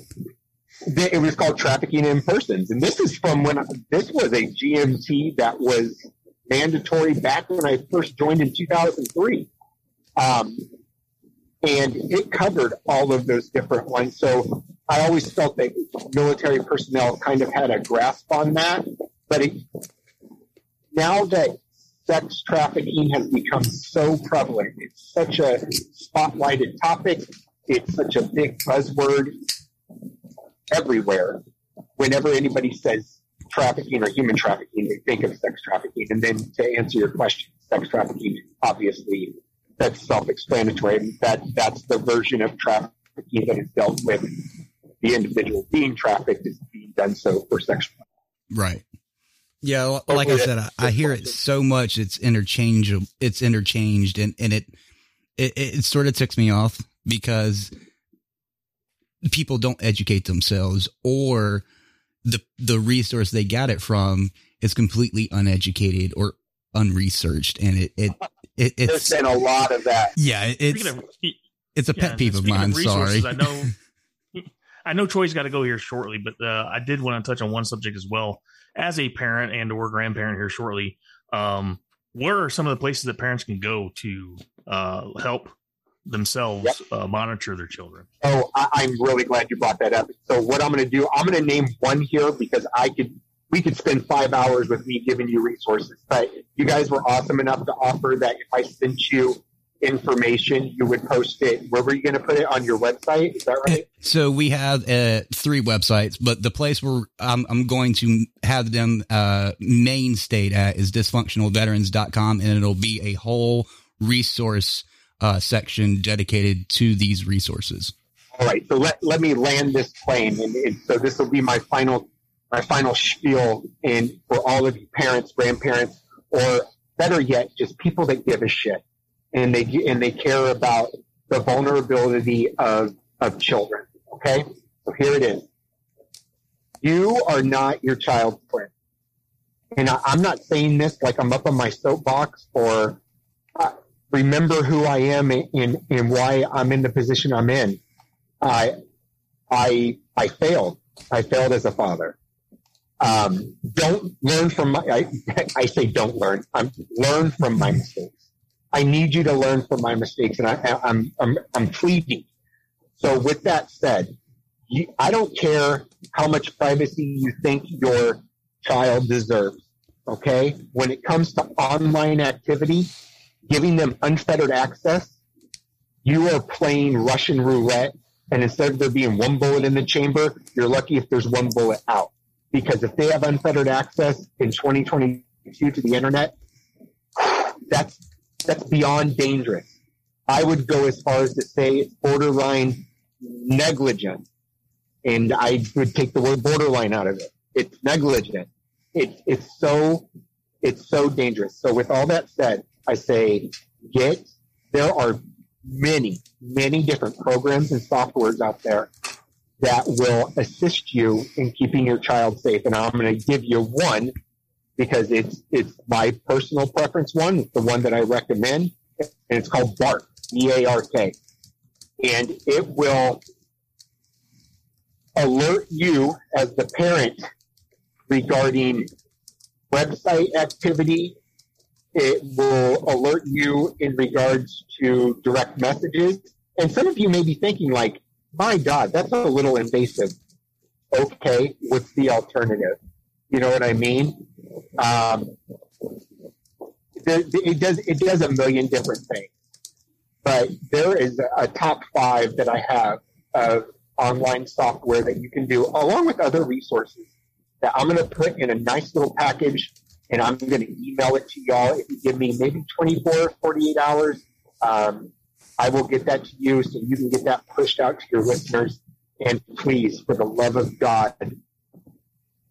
it was called trafficking in persons, and this is from when I, this was a GMT that was mandatory back when I first joined in 2003. Um, and it covered all of those different ones. So I always felt that military personnel kind of had a grasp on that. But it, now that sex trafficking has become so prevalent, it's such a spotlighted topic, it's such a big buzzword everywhere. Whenever anybody says trafficking or human trafficking, they think of sex trafficking. And then to answer your question, sex trafficking obviously that's self-explanatory. That that's the version of trafficking that is dealt with. The individual being trafficked is being done so for sexual. Right. Yeah, like I said, I, I hear it so much. It's interchangeable. It's interchanged, and and it it, it sort of ticks me off because people don't educate themselves, or the the resource they got it from is completely uneducated or unresearched, and it it it, it's There's been a lot of that. Yeah, it's of, it's a yeah, pet peeve of mine. Of sorry, I know. I know Troy's got to go here shortly, but uh, I did want to touch on one subject as well. As a parent and or grandparent here shortly, um, where are some of the places that parents can go to uh, help themselves uh, monitor their children. Oh, I, I'm really glad you brought that up. So what I'm going to do, I'm going to name one here because I could, we could spend five hours with me giving you resources. But you guys were awesome enough to offer that if I sent you information, you would post it. Where were you going to put it on your website? Is that right? So we have uh, three websites, but the place where I'm, I'm going to have them uh, main state at is dysfunctionalveterans.com, and it'll be a whole resource uh, section dedicated to these resources. All right, so let, let me land this plane, and, and so this will be my final my final spiel, and for all of you parents, grandparents, or better yet, just people that give a shit, and they and they care about the vulnerability of of children. Okay, so here it is. You are not your child's friend, and I, I'm not saying this like I'm up on my soapbox or uh, remember who I am and, and why I'm in the position I'm in. I, I, I failed. I failed as a father. Um, don't learn from my, I, I say don't learn. I'm learn from my mistakes. I need you to learn from my mistakes and I, I'm, I'm, I'm pleading. So with that said, you, I don't care how much privacy you think your child deserves. Okay. When it comes to online activity, giving them unfettered access, you are playing Russian roulette. And instead of there being one bullet in the chamber, you're lucky if there's one bullet out. Because if they have unfettered access in 2022 to the internet, that's, that's beyond dangerous. I would go as far as to say it's borderline negligent. And I would take the word borderline out of it. It's negligent. It's, it's so, it's so dangerous. So with all that said, I say get, there are many, many different programs and softwares out there that will assist you in keeping your child safe. And I'm going to give you one because it's, it's my personal preference one. It's the one that I recommend and it's called BARK, B-A-R-K. And it will alert you as the parent regarding website activity, it will alert you in regards to direct messages. And some of you may be thinking like, my God, that's a little invasive. Okay, what's the alternative? You know what I mean? Um, it does it does a million different things, but there is a top five that I have of online software that you can do, along with other resources that I'm going to put in a nice little package and I'm going to email it to y'all. If you give me maybe 24, 48 hours, um, I will get that to you so you can get that pushed out to your listeners. And please, for the love of God,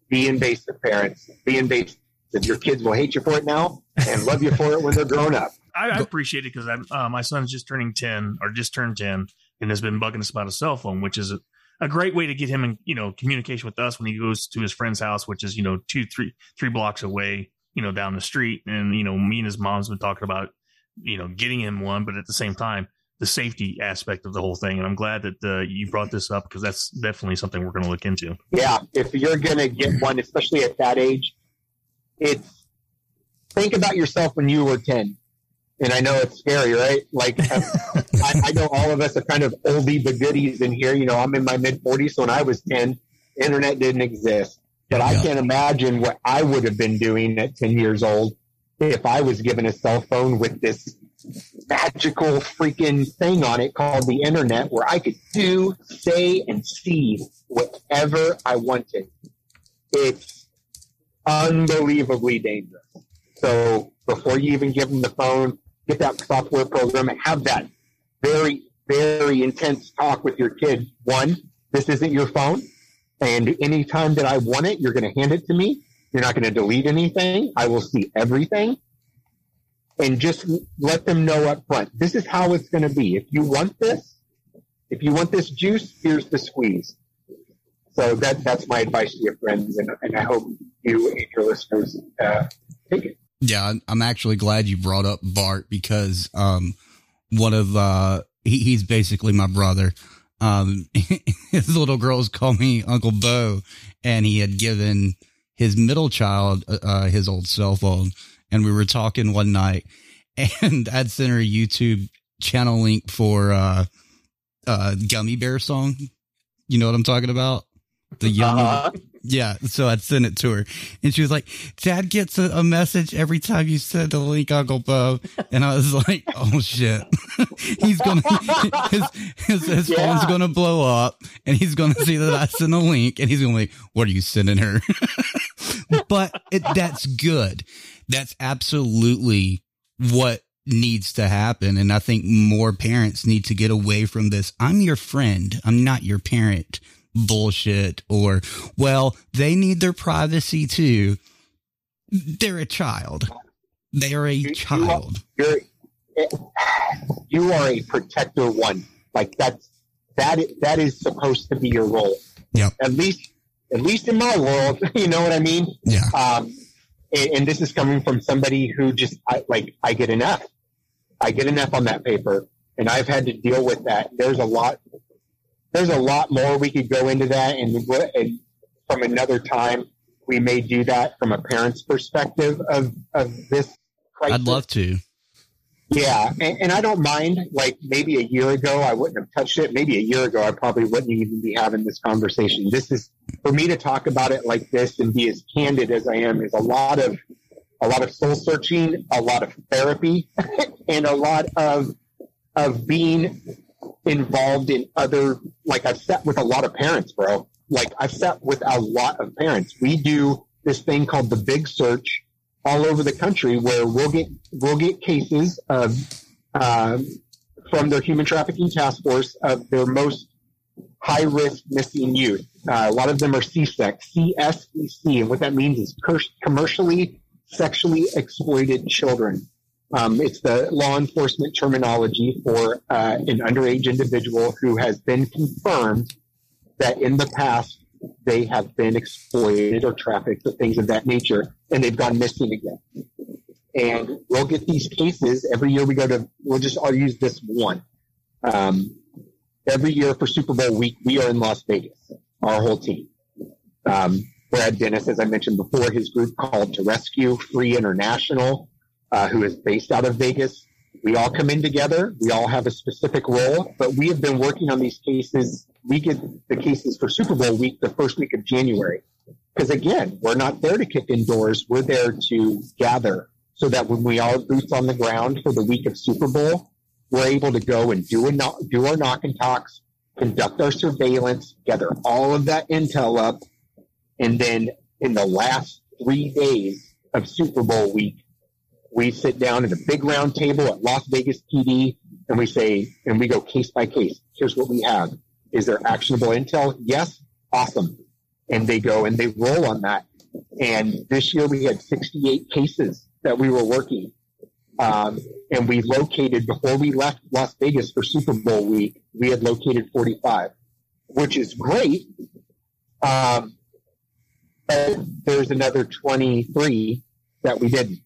be invasive, parents. Be invasive. Your kids will hate you for it now and love you for it when they're grown up. I, I appreciate it because uh, my son's just turning 10 or just turned 10 and has been bugging us about a cell phone, which is a, a great way to get him in, you know, communication with us when he goes to his friend's house, which is, you know, two, three, three blocks away, you know, down the street. And, you know, me and his mom's been talking about, you know, getting him one, but at the same time, the safety aspect of the whole thing. And I'm glad that uh, you brought this up because that's definitely something we're going to look into. Yeah. If you're going to get one, especially at that age, it's think about yourself when you were 10. And I know it's scary, right? Like, I, I know all of us are kind of oldie but goodies in here. You know, I'm in my mid 40s. So when I was 10, internet didn't exist. But I can't imagine what I would have been doing at 10 years old if I was given a cell phone with this magical freaking thing on it called the internet where I could do, say, and see whatever I wanted. It's unbelievably dangerous. So before you even give them the phone, get that software program and have that very, very intense talk with your kid. One, this isn't your phone. And anytime that I want it, you're going to hand it to me. You're not going to delete anything. I will see everything. And just let them know up front. This is how it's going to be. If you want this, if you want this juice, here's the squeeze. So that, that's my advice to your friends. And, and I hope you and your listeners uh, take it. Yeah, I'm actually glad you brought up BARK because um, one of uh, he, he's basically my brother. Um, his little girls call me Uncle Bo, and he had given his middle child uh, uh his old cell phone, and we were talking one night, and I'd sent her a YouTube channel link for uh uh gummy bear song. You know what I'm talking about? The young Uh-huh. yeah, so I'd send it to her, and she was like, "Dad gets a, a message every time you send the link, Uncle Bo." And I was like, "Oh shit, he's gonna his his, his Yeah. phone's gonna blow up, and he's gonna see that I sent a link, and he's gonna be like, what are you sending her?" but it, that's good. That's absolutely what needs to happen, and I think more parents need to get away from this. I'm your friend. I'm not your parent bullshit or well they need their privacy too they're a child they are a child You're you are a protector one. Like that's that, that is supposed to be your role. Yeah. At least at least in my world, you know what I mean? Yeah. Um, and, and this is coming from somebody who just I, like I get F. I get F on that paper, and I've had to deal with that. There's a lot. There's a lot more we could go into that, and, and from another time, we may do that from a parent's perspective of of this. Crisis. i'd love to Yeah, and, and I don't mind. Like maybe a year ago, I wouldn't have touched it. Maybe a year ago, I probably wouldn't even be having this conversation. This is for me to talk about it like this and be as candid as I am is a lot of a lot of soul searching, a lot of therapy, and a lot of of being involved in other. Like I've sat with a lot of parents, bro. Like I've sat with a lot of parents. We do this thing called the Big Search all over the country where we'll get we'll get cases of um, from their human trafficking task force of their most high risk missing youth. Uh, a lot of them are CSEC, CSEC, and what that means is cur- commercially sexually exploited children. Um, it's the law enforcement terminology for uh, an underage individual who has been confirmed that in the past they have been exploited or trafficked or things of that nature, and they've gone missing again. And we'll get these cases every year. We go to. We'll just. I'll use this one. Um, every year for Super Bowl week, we are in Las Vegas. Our whole team. Um, Brad Dennis, as I mentioned before, his group called to Rescue Free International, uh, who is based out of Vegas. We all come in together. We all have a specific role, but we have been working on these cases. We get the cases for Super Bowl week the first week of January. Because again, we're not there to kick indoors. We're there to gather so that when we are boots on the ground for the week of Super Bowl, we're able to go and do a do our knock and talks, conduct our surveillance, gather all of that intel up, and then in the last three days of Super Bowl week, we sit down at a big round table at Las Vegas PD and we say, and we go case by case. Here's what we have. Is there actionable intel? Yes. Awesome. And they go and they roll on that. And this year we had 68 cases that we were working. Um, and we located before we left Las Vegas for Super Bowl week, we had located 45, which is great. Um, but there's another 23 that we didn't,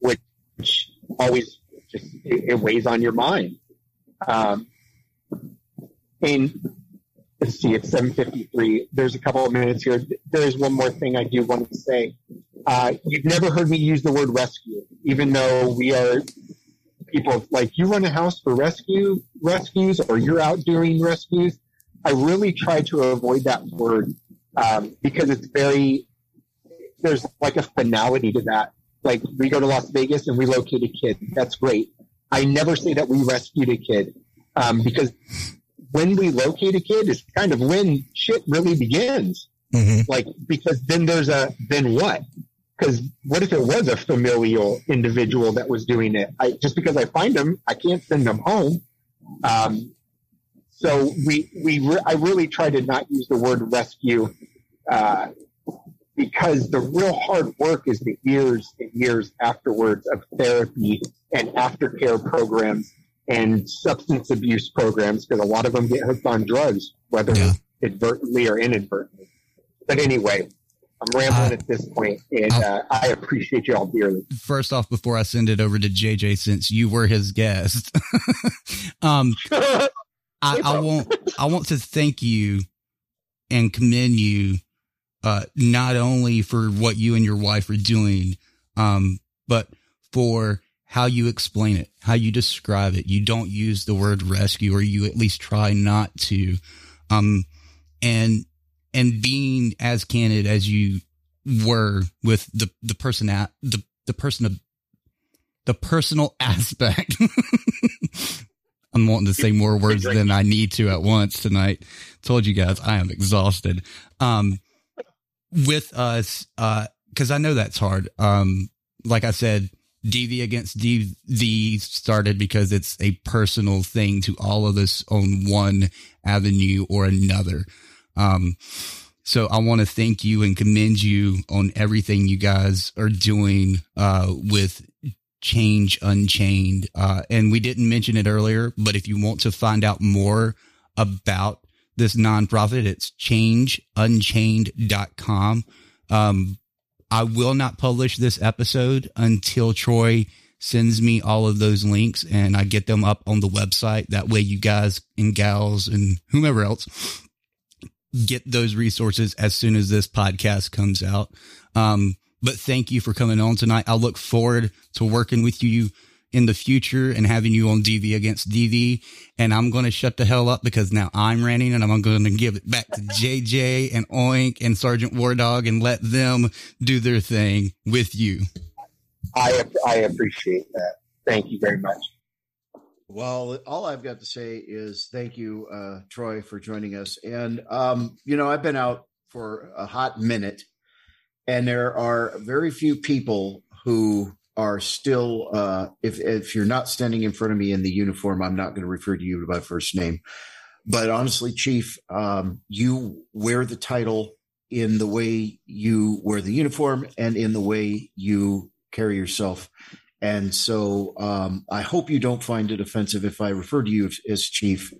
which always just it, it weighs on your mind. Um, let's see, it's 7:53. There's a couple of minutes here. There's one more thing I do want to say. Uh, you've never heard me use the word rescue, even though we are people like you run a house for rescue rescues or you're out doing rescues. I really try to avoid that word um, because it's very there's like a finality to that. Like we go to Las Vegas and we locate a kid. That's great. I never say that we rescued a kid um, because when we locate a kid is kind of when shit really begins. Like because then there's a then what? Because what if it was a familial individual that was doing it? I, just because I find them, I can't send them home. Um, so we we re- I really try to not use the word rescue uh, because the real hard work is the years and years afterwards of therapy and aftercare programs and substance abuse programs because a lot of them get hooked on drugs, whether inadvertently or inadvertently. But anyway, I'm rambling at this point, and uh, I appreciate you all dearly. First off, before I send it over to JJ, since you were his guest, um, I, I want I want to thank you and commend you, uh, not only for what you and your wife are doing, um, but for how you explain it, how you describe it. You don't use the word rescue or you at least try not to. Um, and, and being as candid as you were with the, the person at the, the person of the personal aspect. I'm wanting to say more words than I need to at once tonight. Told you guys I am exhausted. Um, with us, uh, cause I know that's hard. Um, like I said, DV against DV started because it's a personal thing to all of us on one avenue or another. Um, so I want to thank you and commend you on everything you guys are doing, uh, with Change Unchained. Uh, and we didn't mention it earlier, but if you want to find out more about this nonprofit, it's changeunchained.com. Um, I will not publish this episode until Troy sends me all of those links and I get them up on the website. That way you guys and gals and whomever else get those resources as soon as this podcast comes out. Um, but thank you for coming on tonight. I look forward to working with you in the future and having you on DV against DV. And I'm going to shut the hell up because now I'm ranting and I'm going to give it back to JJ and Oink and Sergeant War Dog and let them do their thing with you. I I appreciate that. Thank you very much. Well, all I've got to say is thank you, uh, Troy, for joining us. And um, you know, I've been out for a hot minute, and there are very few people who are still. Uh, if if you're not standing in front of me in the uniform, I'm not going to refer to you by first name. But honestly, Chief, um, you wear the title in the way you wear the uniform and in the way you carry yourself. And so um, I hope you don't find it offensive if I refer to you as, chief,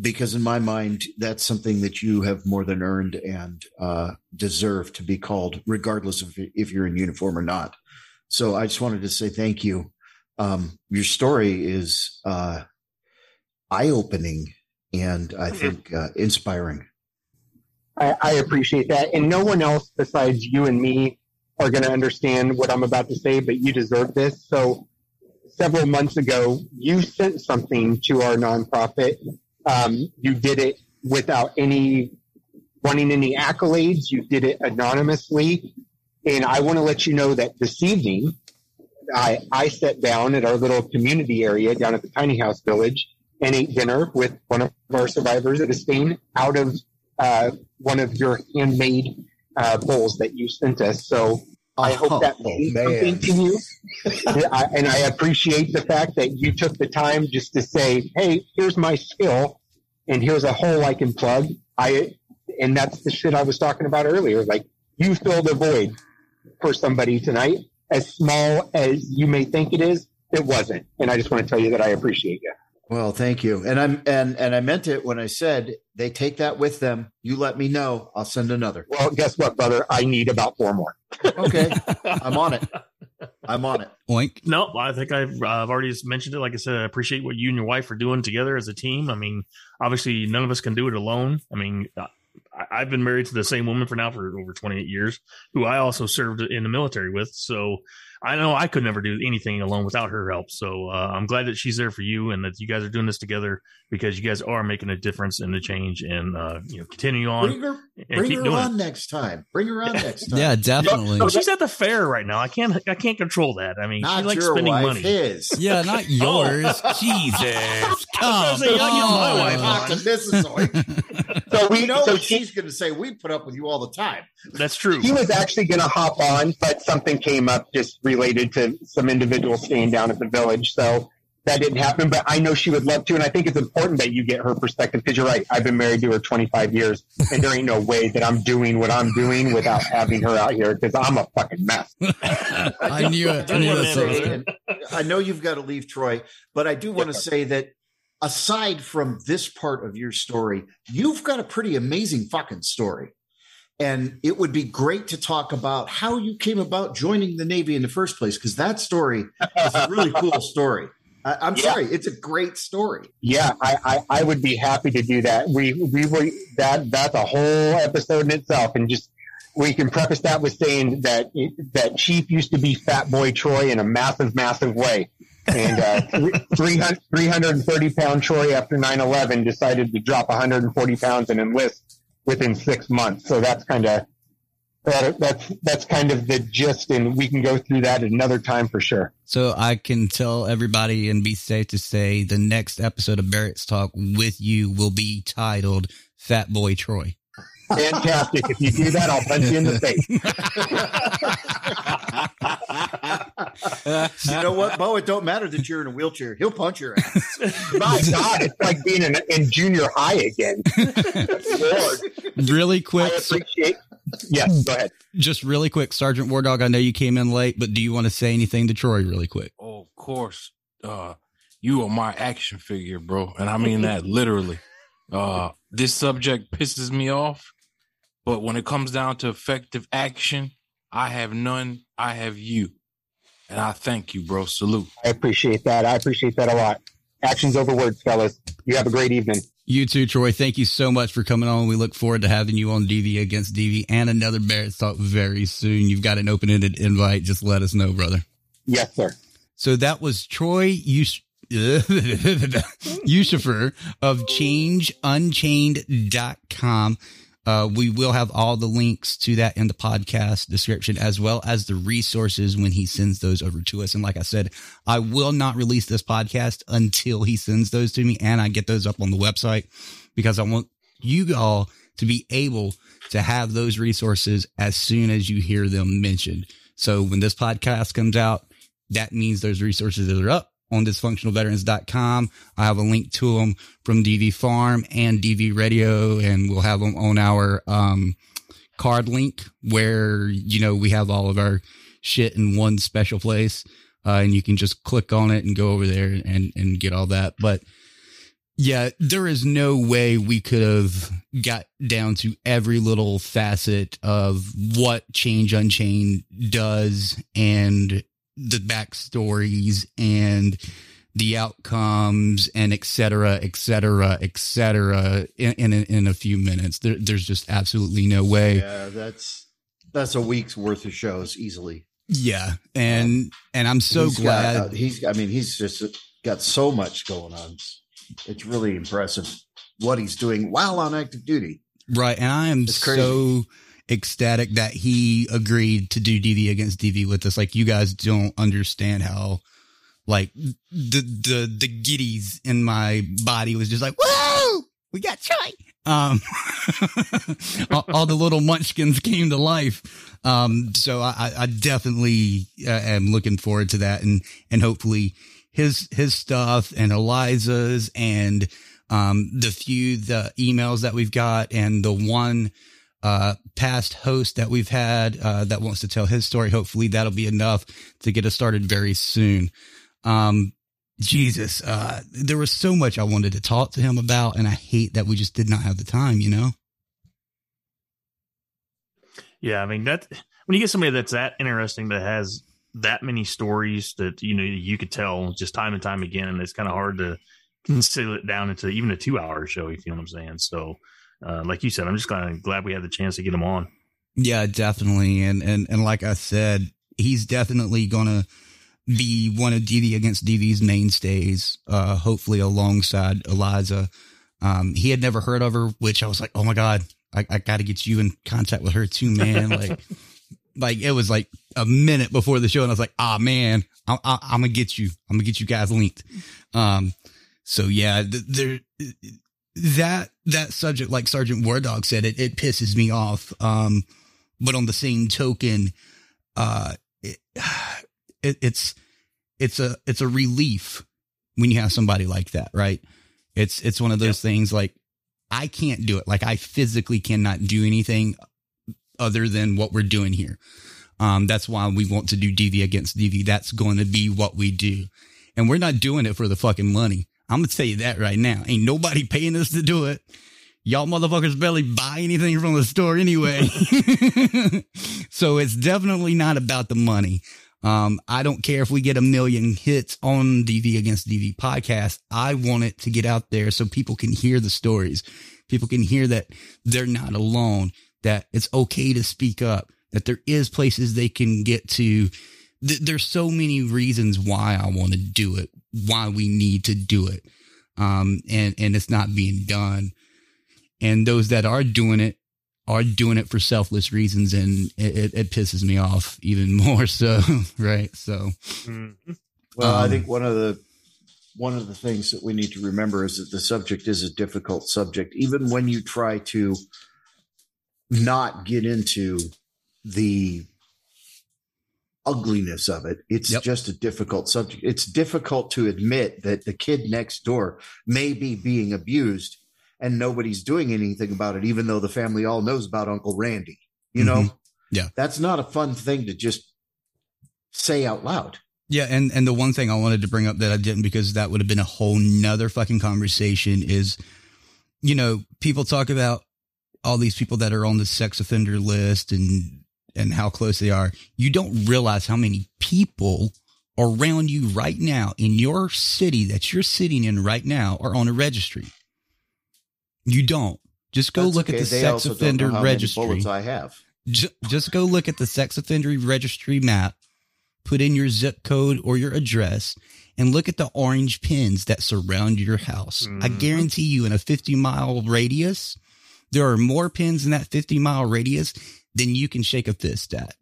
because in my mind, that's something that you have more than earned and uh, deserve to be called, regardless of if you're in uniform or not. So I just wanted to say thank you. Um, your story is uh, eye opening and I think uh, inspiring. I, I appreciate that. And no one else besides you and me are going to understand what I'm about to say, but you deserve this. So, several months ago, you sent something to our nonprofit. Um, you did it without any wanting any accolades. You did it anonymously. And I want to let you know that this evening, I, I sat down at our little community area down at the tiny house village and ate dinner with one of our survivors at a stain out of uh, one of your handmade uh, bowls that you sent us. So I hope Oh, that means man. something to you. I, and I appreciate the fact that you took the time just to say, "Hey, here's my skill, and here's a hole I can plug." I and that's the shit I was talking about earlier. Like you filled a void for somebody tonight, as small as you may think it is. It wasn't, and I just want to tell you that I appreciate you. Well, thank you. And I'm and and I meant it when I said they take that with them. You let me know. I'll send another. Well, guess what, brother? I need about four more. Okay. I'm on it. I'm on it. Oink. No, I think I've, uh, I've already mentioned it. Like I said, I appreciate what you and your wife are doing together as a team. I mean, obviously, none of us can do it alone. I mean, I, I've been married to the same woman for now for over 28 years, who I also served in the military with. So I know I could never do anything alone without her help. So uh, I'm glad that she's there for you and that you guys are doing this together because you guys are making a difference in the change and uh, you know continue on Bring her, bring keep her doing on it. next time. Bring her on next time. Yeah, definitely. No, she's at the fair right now. I can't I can't control that. I mean, Not she likes your spending wife, money. his. Yeah, not yours. Jesus. Come say, I get my on. wife Talk to Mrs. Oink. So we know so what she's going to say? We put up with you all the time. That's true. he was actually going to hop on, but something came up just related to some individual staying down at the village. So that didn't happen, but I know she would love to. And I think it's important that you get her perspective because you're right. I've been married to her 25 years and there ain't no way that I'm doing what I'm doing without having her out here because I'm a fucking mess. I knew it. I knew it. worry, I know you've got to leave Troy, but I do want to say that aside from this part of your story, you've got a pretty amazing fucking story. And it would be great to talk about how you came about joining the Navy in the first place, because that story is a really cool story. I, I'm Yeah. sorry, it's a great story. Yeah, I, I, I would be happy to do that. We we were that that's a whole episode in itself, and just we can preface that with saying that that Chief used to be Fat Boy Troy in a massive, massive way. And uh, 300, 330 pound Troy after 9 11 decided to drop 140 pounds and enlist within six months. So that's kind of that, that's that's kind of the gist, and we can go through that at another time for sure. So I can tell everybody and be safe to say the next episode of Barracks Talk with you will be titled Fat Boy Troy. Fantastic. if you do that, I'll punch you in the face. you know what, Bo? It don't matter that you're in a wheelchair. He'll punch your ass. My God, it's like being in, in junior high again. Lord. Really quick. I appreciate. Yes, go ahead. Just really quick, Sergeant War Dog. I know you came in late, but do you want to say anything to Troy really quick? Oh, of course. Uh, you are my action figure, bro, and I mean that literally. Uh, this subject pisses me off, but when it comes down to effective action, I have none. I have you. And I thank you, bro. Salute. I appreciate that. I appreciate that a lot. Actions over words, fellas. You have a great evening. You too, Troy. Thank you so much for coming on. We look forward to having you on DV against DV and another Barracks Talk very soon. You've got an open ended invite. Just let us know, brother. Yes, sir. So that was Troy Yus- Yusufer of changeunchained.com. Uh, we will have all the links to that in the podcast description as well as the resources when he sends those over to us. And like I said, I will not release this podcast until he sends those to me and I get those up on the website because I want you all to be able to have those resources as soon as you hear them mentioned. So when this podcast comes out, that means those resources are up on dysfunctionalveterans.com. I have a link to them from DV Farm and DV Radio, and we'll have them on our um, card link where, you know, we have all of our shit in one special place. Uh, and you can just click on it and go over there and, and get all that. But yeah, there is no way we could have got down to every little facet of what Change Unchained does and the backstories and the outcomes and et cetera, et cetera, et cetera in, in, in a few minutes. There, there's just absolutely no way. Yeah, that's that's a week's worth of shows easily. Yeah, and and I'm so He's glad got, uh, he's. I mean, he's just got so much going on. It's really impressive what he's doing while on active duty. Right. And I am so ecstatic that he agreed to do DV against DV with us. Like you guys don't understand how like the the the giddies in my body was just like, whoa, we got Troy. Um, all, all, the little munchkins came to life. Um, so I, I definitely uh, am looking forward to that and, and hopefully his, his stuff and Eliza's and, um, the few, the emails that we've got and the one, uh, past host that we've had, uh, that wants to tell his story. Hopefully that'll be enough to get us started very soon. Um, Jesus, uh, there was so much I wanted to talk to him about, and I hate that we just did not have the time, you know? Yeah, I mean that when you get somebody that's that interesting that has that many stories that you know you could tell just time and time again, and it's kind of hard to conceal it down into even a two hour show. If You know what I'm saying? So, uh, like you said, I'm just of glad we had the chance to get him on. Yeah, definitely, and and and like I said, he's definitely gonna be one of DV against DV's mainstays. Uh, hopefully alongside Eliza. Um, he had never heard of her, which I was like, oh my god, I, I got to get you in contact with her too, man. Like, like it was like a minute before the show, and I was like, ah, man, I, I, I'm gonna get you. I'm gonna get you guys linked. Um, so yeah, there that that subject, like Sergeant War Dog said, it it pisses me off. Um, but on the same token, uh, it, it, it's it's a it's a relief when you have somebody like that, right? It's it's one of those yep. things like I can't do it. Like I physically cannot do anything other than what we're doing here. Um, that's why we want to do DV against DV. That's going to be what we do. And we're not doing it for the fucking money. I'm to tell you that right now. Ain't nobody paying us to do it. Y'all motherfuckers barely buy anything from the store anyway. so it's definitely not about the money. Um, I don't care if we get a million hits on DV against DV podcast. I want it to get out there so people can hear the stories. People can hear that they're not alone. that it's okay to speak up, that there is places they can get to. Th- there's so many reasons why I want to do it, why we need to do it. Um, and, and it's not being done. And those that are doing it are doing it for selfless reasons. And it, it, it pisses me off even more. So, right. So, Well, I Um, think one of the one of the things that we need to remember is that the subject is a difficult subject, even when you try to not get into the ugliness of it. It's Yep. just a difficult subject. It's difficult to admit that the kid next door may be being abused and nobody's doing anything about it, even though the family all knows about Uncle Randy. You know, Mhm. Yeah. that's not a fun thing to just say out loud. Yeah, and and the one thing I wanted to bring up that I didn't because that would have been a whole nother fucking conversation is, you know, people talk about all these people that are on the sex offender list and and how close they are. You don't realize how many people around you right now in your city that you're sitting in right now are on a registry. You don't. Just go That's look okay. at the They sex offender know how many registry. I have. Ju- just go look at the sex offender registry map, put in your zip code or your address, and look at the orange pins that surround your house. I Mhm. guarantee you, in a 50 mile radius, there are more pins in that 50 mile radius than you can shake a fist at.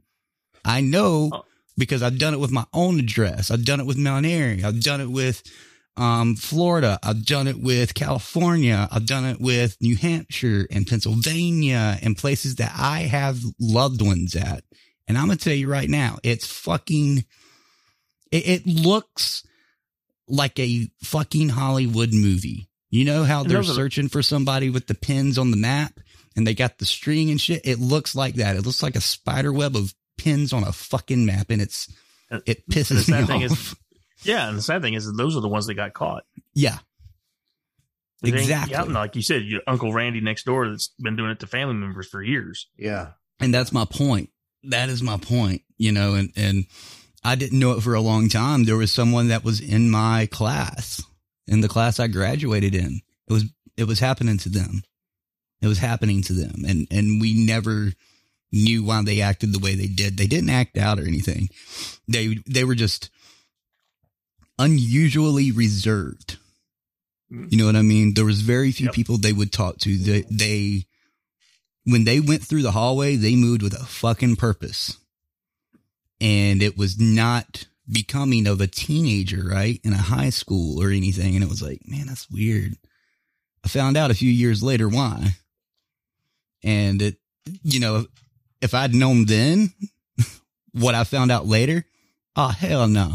I know Oh. because I've done it with my own address. I've done it with Mount Airy. I've done it with um, Florida. I've done it with California. I've done it with New Hampshire and Pennsylvania and places that I have loved ones at. And I'm going to tell you right now, it's fucking, it, it looks like a fucking Hollywood movie. You know how they're searching for somebody with the pins on the map and they got the string and shit? It looks like that. It looks like a spider web of pins on a fucking map and it's, it pisses me sad off. is, yeah, and the sad thing is that those are the ones that got caught. yeah. They Exactly. Yeah, like you said, your Uncle Randy next door that's been doing it to family members for years. Yeah. And that's my point. That is my point, you know, and, and I didn't know it for a long time. There was someone that was in my class, in the class I graduated in. It was, it was happening to them. It was happening to them. And, and we never knew why they acted the way they did. They didn't act out or anything. They, they were just unusually reserved. Mm. You know what I mean? There was very few Yep. people they would talk to. They, they, when they went through the hallway, they moved with a fucking purpose. And it was not becoming of a teenager, right? In a high school or anything. And it was like, man, that's weird. I found out a few years later why. And it, you know, if I'd known then what I found out later, oh, hell no.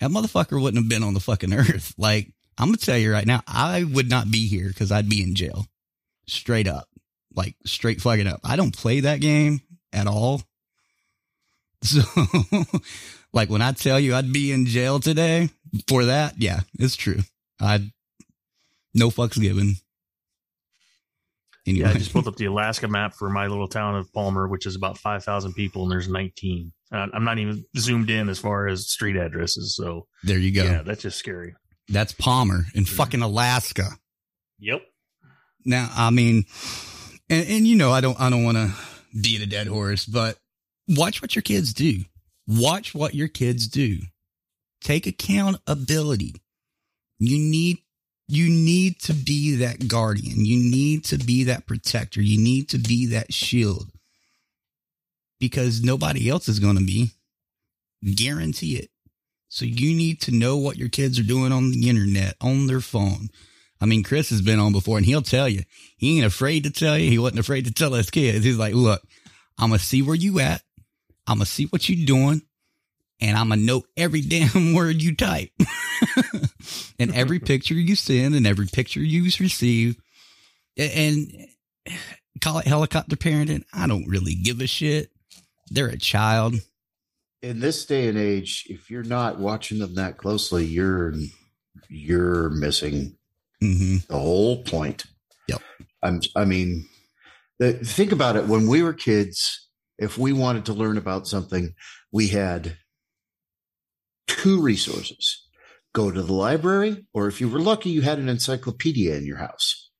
That motherfucker wouldn't have been on the fucking earth. Like, I'm going to tell you right now, I would not be here because I'd be in jail. Straight up. Like, straight fucking up. I don't play that game at all. So, like, when I tell you I'd be in jail today for that, yeah, it's true. I'd, no fucks given. Anyway. Yeah, I just pulled up the Alaska map for my little town of Palmer, which is about 5,000 people, and there's 19. Uh, I'm not even zoomed in as far as street addresses. So, there you go. yeah, that's just scary. That's Palmer in fucking Alaska. Yep. Now, I mean, and, and you know, I don't, I don't want to beat a dead horse, but watch what your kids do. Watch what your kids do. Take accountability. You need, you need to be that guardian. You need to be that protector. You need to be that shield because nobody else is going to be. Guarantee it. So you need to know what your kids are doing on the internet, on their phone. I mean, Chris has been on before and he'll tell you. He ain't afraid to tell you. He wasn't afraid to tell his kids. He's like, look, I'm going to see where you at. I'm going to see what you doing. And I'm going to know every damn word you type and every picture you send and every picture you receive. And call it helicopter parenting. I don't really give a shit. They're a child. In this day and age, if you're not watching them that closely, you're you're missing hmm the whole point. Yep. I'm, I mean, the, think about it. When we were kids, if we wanted to learn about something, we had two resources go to the library, or if you were lucky, you had an encyclopedia in your house.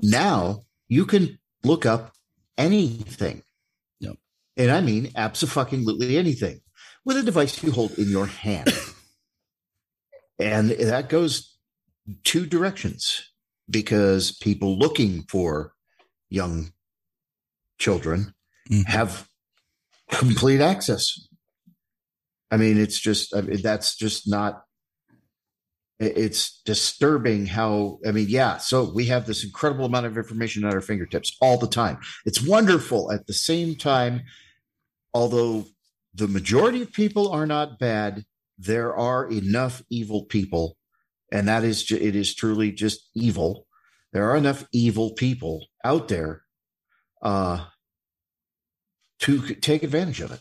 Now you can look up anything. Yep. And I mean absolutely anything with a device you hold in your hand. and that goes two directions because people looking for young children Mhm. have complete access. I mean, it's just, I mean, that's just not, it's disturbing how, I mean, yeah. So we have this incredible amount of information at our fingertips all the time. It's wonderful at the same time, although the majority of people are not bad, there are enough evil people, and that is, it is truly just evil. There are enough evil people out there uh, to take advantage of it.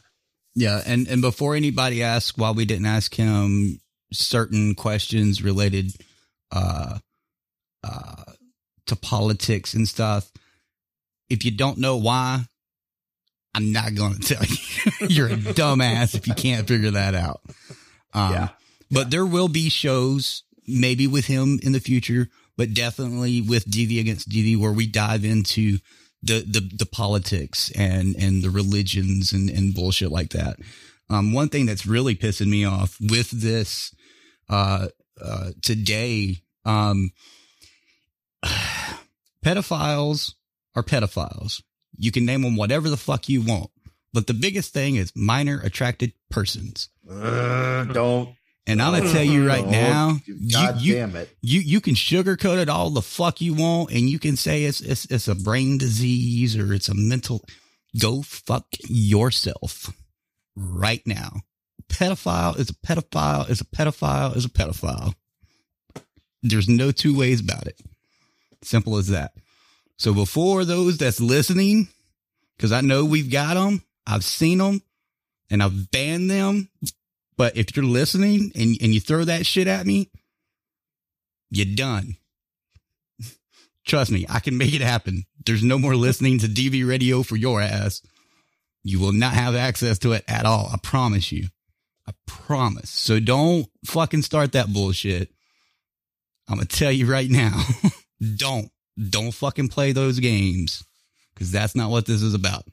Yeah, and and before anybody asks why we didn't ask him certain questions related uh uh to politics and stuff, if you don't know why, I'm not going to tell you. You're a dumbass if you can't figure that out. Um, Yeah. But there will be shows, maybe with him in the future, but definitely with DV against DV, where we dive into the the, the politics and and the religions and and bullshit like that. Um, one thing that's really pissing me off with this uh, uh, today, um, pedophiles are pedophiles. You can name them whatever the fuck you want, but the biggest thing is minor attracted persons. Uh, don't. And I'm gonna tell you mm-hmm. right now, God you, you, damn it. you you can sugarcoat it all the fuck you want, and you can say it's it's it's a brain disease or it's a mental. Go fuck yourself right now. Pedophile is a pedophile is a pedophile is a pedophile. There's no two ways about it. Simple as that. So before those that's listening, because I know we've got them, I've seen them, and I've banned them. But if you're listening and, and you throw that shit at me, you're done. Trust me, I can make it happen. There's no more listening to DV radio for your ass. You will not have access to it at all. I promise you. I promise. So don't fucking start that bullshit. I'm going to tell you right now. don't. Don't fucking play those games because that's not what this is about.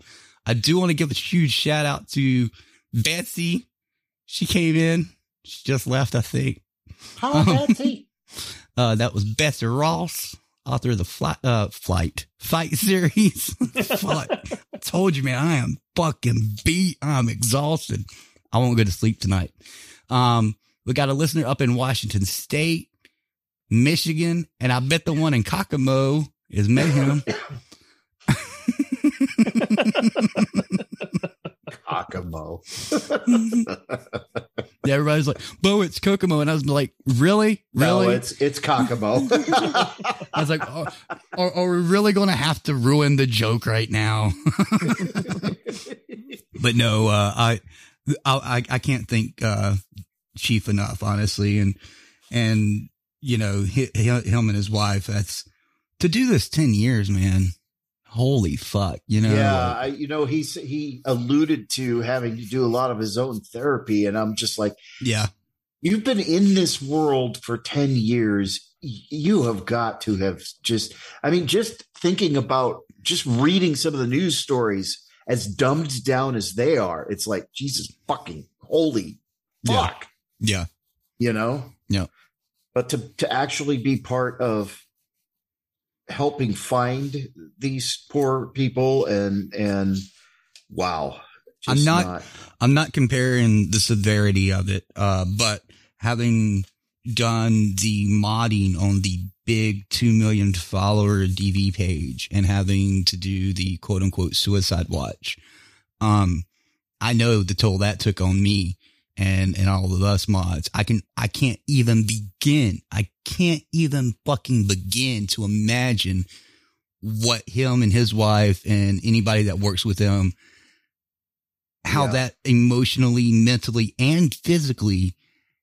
I do want to give a huge shout out to Betsy. She came in. She just left, I think. How Betsy? Uh, that was Betsy Ross, author of the flight, uh, flight fight series. Fuck. I told you, man, I am fucking beat. I'm exhausted. I won't go to sleep tonight. Um, we got a listener up in Washington State, Michigan, and I bet the one in Kokomo is Mayhem. Kokomo. Yeah, everybody's like, Bo, it's Kokomo. And I was like, really? Really? No, it's it's Kokomo. I was like, oh, are, are we really going to have to ruin the joke right now? but no, uh, I, I, I can't thank, uh, Chief enough, honestly. And, and, you know, hi- hi- him and his wife, that's to do this 10 years, man. Holy fuck, you know? yeah, I, you know, he's he alluded to having to do a lot of his own therapy, and I'm just like, yeah. you've been in this world for 10 years. You have got to have just, I mean, just thinking about just reading some of the news stories as dumbed down as they are, it's like, Jesus fucking holy Yeah. fuck, Yeah. you know? Yeah. But to, to actually be part of helping find these poor people and, and wow. I'm just not, I'm not comparing the severity of it, uh, but having done the modding on the big 2 million follower DV page and having to do the quote unquote suicide watch, um, I know the toll that took on me and, and all of us mods. I can, I can't even begin. I can't even fucking begin to imagine what him and his wife and anybody that works with him how Yeah. that emotionally, mentally, and physically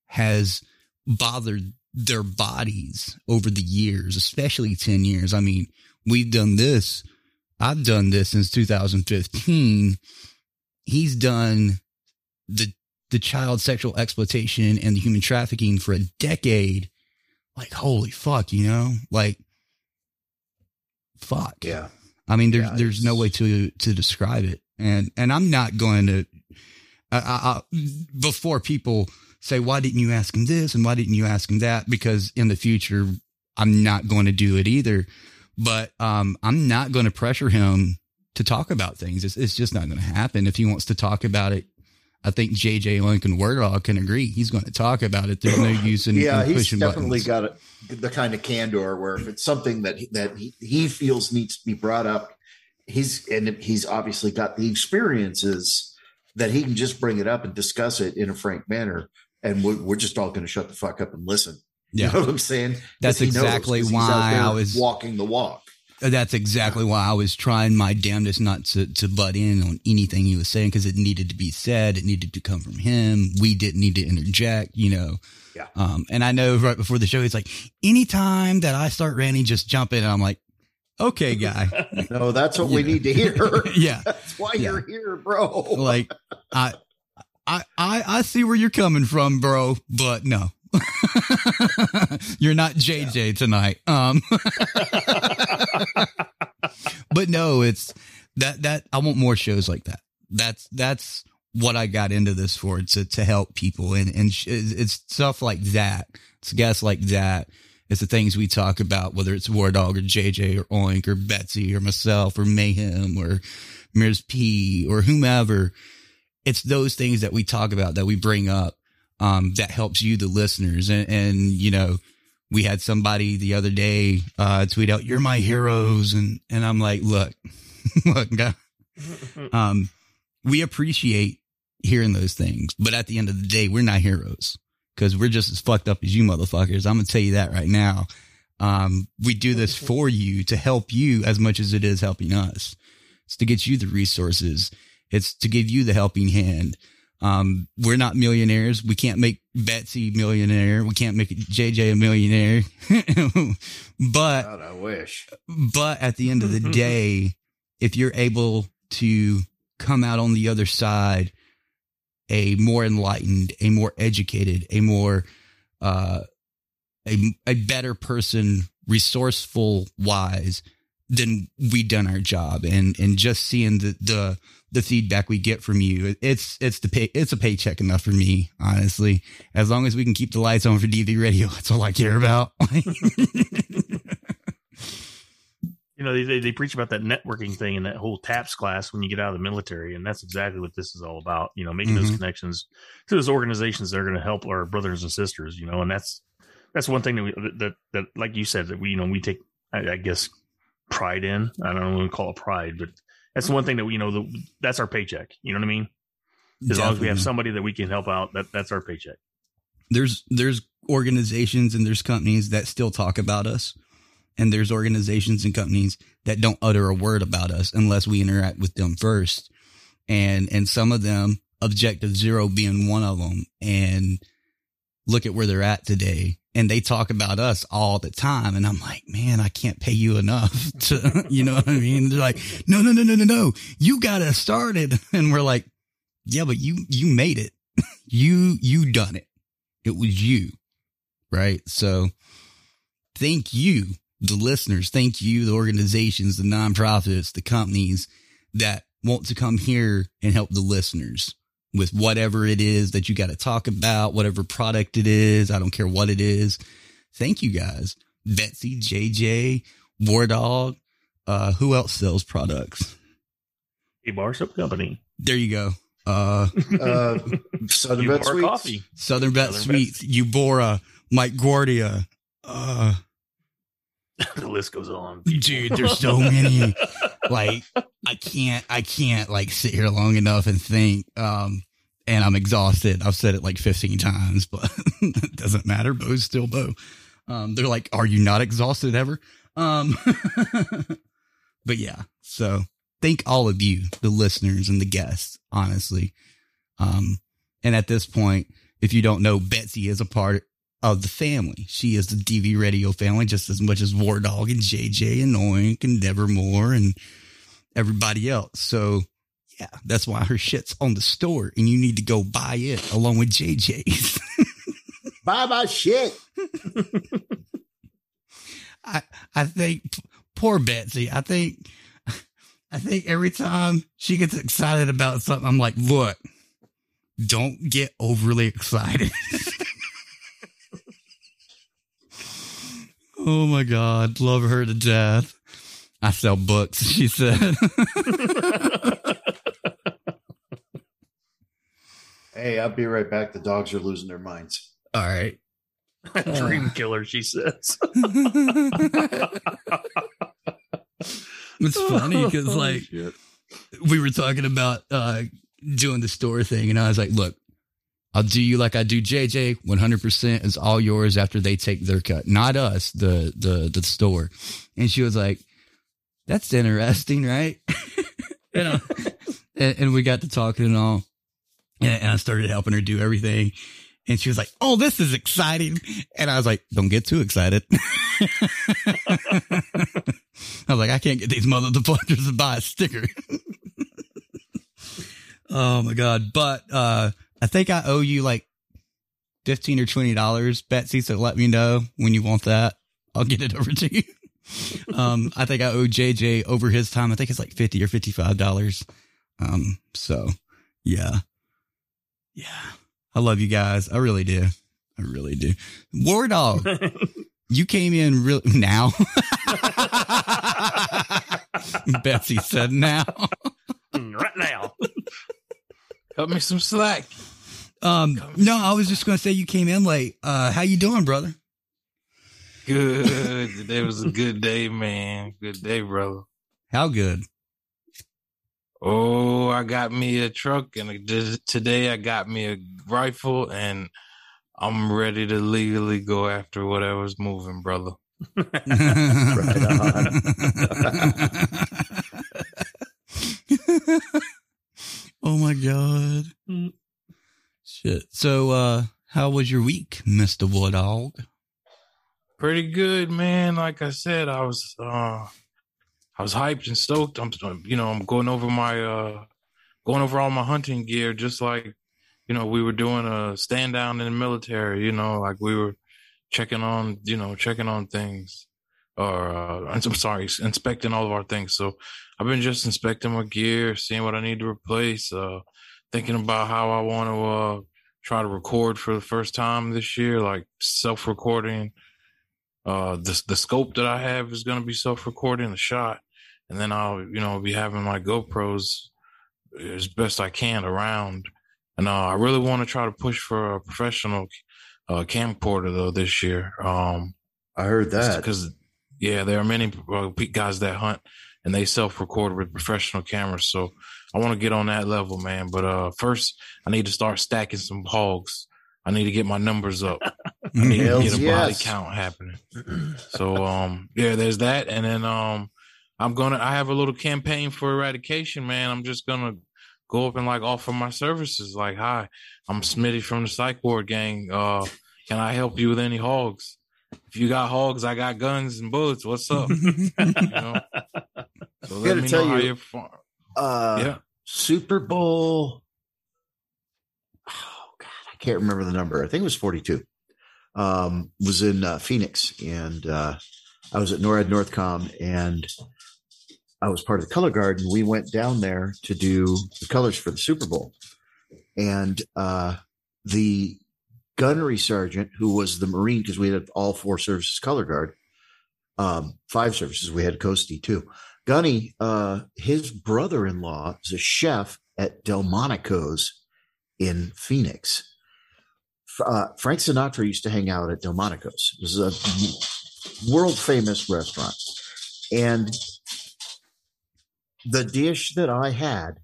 has bothered their bodies over the years, especially 10 years. I mean, we've done this. I've done this since 2015. He's done the, the child sexual exploitation and the human trafficking for a decade. Like, holy fuck, you know, like, fuck. Yeah. I mean, there's Yeah, there's no way to to describe it, and and I'm not going to. I, I, I, before people say, "Why didn't you ask him this?" and "Why didn't you ask him that?" Because in the future, I'm not going to do it either. But um, I'm not going to pressure him to talk about things. It's, it's just not going to happen. If he wants to talk about it, I think JJ Lincoln Wordall can agree. He's going to talk about it. There's no use in, yeah, in he's definitely buttons. got a, the kind of candor where if it's something that he, that he, he feels needs to be brought up, he's and he's obviously got the experiences that he can just bring it up and discuss it in a frank manner, and we're, we're just all going to shut the fuck up and listen. Yeah. You know what I'm saying? That's exactly knows, exactly 'cause he's out why I was- walking the walk. That's exactly why I was trying my damnedest not to, to butt in on anything he was saying because it needed to be said. It needed to come from him. We didn't need to interject, you know. Yeah. Um, and I know right before the show, he's like, anytime that I start ranting, just jump in. And I'm like, okay, guy. No, that's what we Yeah. need to hear. yeah. That's why Yeah. you're here, bro. Like, I, I, I, I see where you're coming from, bro, but no. you're not JJ tonight. Um, but no, it's that, that I want more shows like that. That's, that's what I got into this for to, to help people. And, and sh- it's stuff like that. It's guests like that. It's the things we talk about, whether it's War Dog or JJ or Oink or Betsy or myself or Mayhem or Mirs P or whomever. It's those things that we talk about that we bring up, um, that helps you, the listeners. And, and, you know, we had somebody the other day, uh, tweet out, you're my heroes. And, and I'm like, look, look, guy, um, we appreciate hearing those things, but at the end of the day, we're not heroes because we're just as fucked up as you motherfuckers. I'm gonna tell you that right now. Um, we do this for you to help you as much as it is helping us. It's to get you the resources. It's to give you the helping hand. Um, we're not millionaires. We can't make Betsy millionaire. We can't make JJ a millionaire. but God, I wish. but at the end of the day, if you're able to come out on the other side a more enlightened, a more educated, a more uh a a better person, resourceful wise, then we done our job. And and just seeing the the the feedback we get from you, it's it's the pay it's a paycheck enough for me, honestly. As long as we can keep the lights on for DV radio, that's all I care about. You know, they, they, preach about that networking thing and that whole TAPS class when you get out of the military. And that's exactly what this is all about, you know, making those Mhm. connections to those organizations that are going to help our brothers and sisters, you know, and that's, that's one thing that we, that, that, like you said, that we, you know, we take, I, I guess, pride in. I don't want to call it pride, but that's the one thing that we, you know, the, that's our paycheck. You know what I mean? As long as we have somebody that we can help out, that that's our paycheck. there's there's organizations and there's companies that still talk about us and there's organizations and companies that don't utter a word about us unless we interact with them first and and some of them objective zero being one of them and look at where they're at today and they talk about us all the time and i'm like man i can't pay you enough to you know what i mean? They're like no no no no no no. You got us started. And we're like yeah but you you made it. You you done it. It was you. Right? So thank you the listeners. Thank you the organizations the nonprofits the companies that want to come here and help the listeners with whatever it is that you got to talk about whatever product it is i don't care what it is thank you guys betsy jj war dog uh who else sells products A bar soap company. there you go uh Uh, Southern You Vet bar Sweets. coffee. Southern Bet Southern Sweets, Eubora, Mike Gordia. Uh, the list goes on. dude, there's so many. Like, I can't, I can't like sit here long enough and think. Um, and I'm exhausted. I've said it like 15 times, but it doesn't matter. Bo's still Bo. Um, they're like, are you not exhausted ever? Um, but yeah, so thank all of you, the listeners and the guests, honestly. Um, and at this point, if you don't know, Betsy is a part of the family. She is the DV Radio family just as much as War Dog and JJ and Oink and Nevermore and everybody else. So yeah, that's why her shit's on the store and you need to go buy it along with JJ's. Buy my shit. I, I think poor Betsy, I think I think every time she gets excited about something, I'm like, look, don't get overly excited. Oh my God. Love her to death. I sell books, she said. Hey, I'll be right back. The dogs are losing their minds. All right. Dream killer, she says. It's funny because Oh, like shit. we were talking about uh doing the store thing, and I was like, "Look, I'll do you like I do JJ. One hundred percent is all yours after they take their cut, not us, the the the store." And she was like, "That's interesting, right?" you know, and, and we got to talking and all, and, and I started helping her do everything. And she was like, "Oh, this is exciting," and I was like, "Don't get too excited." I was like, I can't get these motherfuckers to buy a sticker. oh my god! But uh I think I owe you like fifteen or twenty dollars, Betsy. So let me know when you want that. I'll get it over to you. um, I think I owe JJ over his time. I think it's like fifty or fifty five dollars. Um, so yeah, yeah. I love you guys. I really do. I really do. War Dog, you came in real now. Betsy said now. right now. Cut me some slack. Um, no, I was just gonna say you came in late. Uh, how you doing, brother? Good. Today was a good day, man. Good day, brother. How good? Oh, I got me a truck, and today I got me a rifle, and I'm ready to legally go after whatever's moving, brother. oh my god. Shit. So uh how was your week, Mr. War Dog? Pretty good, man. Like I said, I was uh I was hyped and stoked. I'm you know, I'm going over my uh going over all my hunting gear just like you know, we were doing a stand down in the military, you know, like we were checking on, you know, checking on things or uh I'm sorry, inspecting all of our things. So I've been just inspecting my gear, seeing what I need to replace, uh thinking about how I want to uh try to record for the first time this year, like self-recording. Uh, the the scope that I have is going to be self-recording the shot, and then I'll you know be having my GoPros as best I can around. And uh, I really want to try to push for a professional uh, camcorder though this year. Um, I heard that because yeah, there are many uh, guys that hunt and they self-record with professional cameras. So I want to get on that level, man. But uh, first, I need to start stacking some hogs. I need to get my numbers up. I need to get a body count happening. So um, yeah, there's that, and then um, I'm gonna. I have a little campaign for eradication, man. I'm just gonna go up and like offer my services. Like, hi, I'm Smitty from the Psych Ward Gang. Uh, can I help you with any hogs? If you got hogs, I got guns and bullets. What's up? you know? So let gotta me tell know how you, you're. Far- uh, Yeah. Super Bowl. Oh God, I can't remember the number. I think it was 42. Um, was in uh, Phoenix, and uh, I was at NORAD Northcom, and I was part of the color guard, and we went down there to do the colors for the Super Bowl, and uh, the gunnery sergeant, who was the Marine, because we had all four services color guard, um, five services. We had Coastie too. Gunny, uh, his brother-in-law is a chef at Delmonico's in Phoenix. Uh, Frank Sinatra used to hang out at Delmonico's. It was a world famous restaurant. And the dish that I had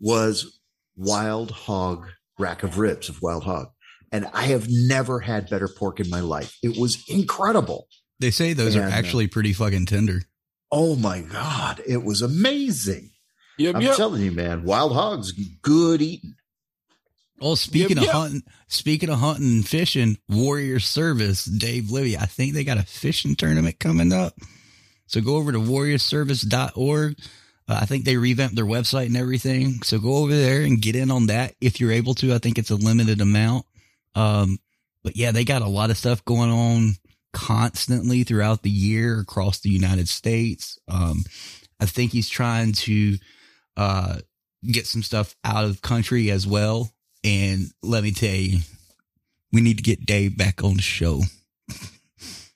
was wild hog rack of ribs of wild hog. And I have never had better pork in my life. It was incredible. They say those are And, uh, actually pretty fucking tender. Oh my God. It was amazing. Yep, I'm yep. telling you, man, wild hogs, good eating. Well, speaking Yep, of yep. hunting, speaking of hunting and fishing, Warrior Service, Dave Livy, I think they got a fishing tournament coming up. So go over to warriorservice.org. Uh, I think they revamped their website and everything. So go over there and get in on that if you're able to. I think it's a limited amount. Um, but yeah, they got a lot of stuff going on constantly throughout the year across the United States. Um, I think he's trying to uh, get some stuff out of country as well. And let me tell you, we need to get Dave back on the show.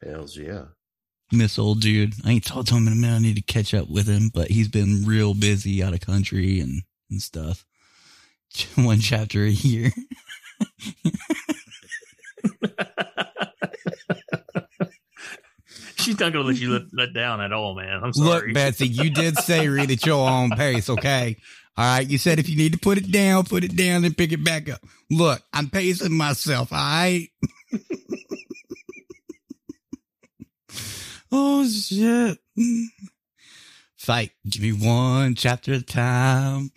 Hells yeah. Miss old dude. I ain't talked to him in a minute. I need to catch up with him, but he's been real busy out of country and, and stuff. One chapter a year. She's not going to let you let, let down at all, man. I'm sorry. Look, Betsy, you did say read at your own pace, okay? All right. You said if you need to put it down, put it down and pick it back up. Look, I'm pacing myself, all right? oh, shit. Fight. Give me one chapter at a time.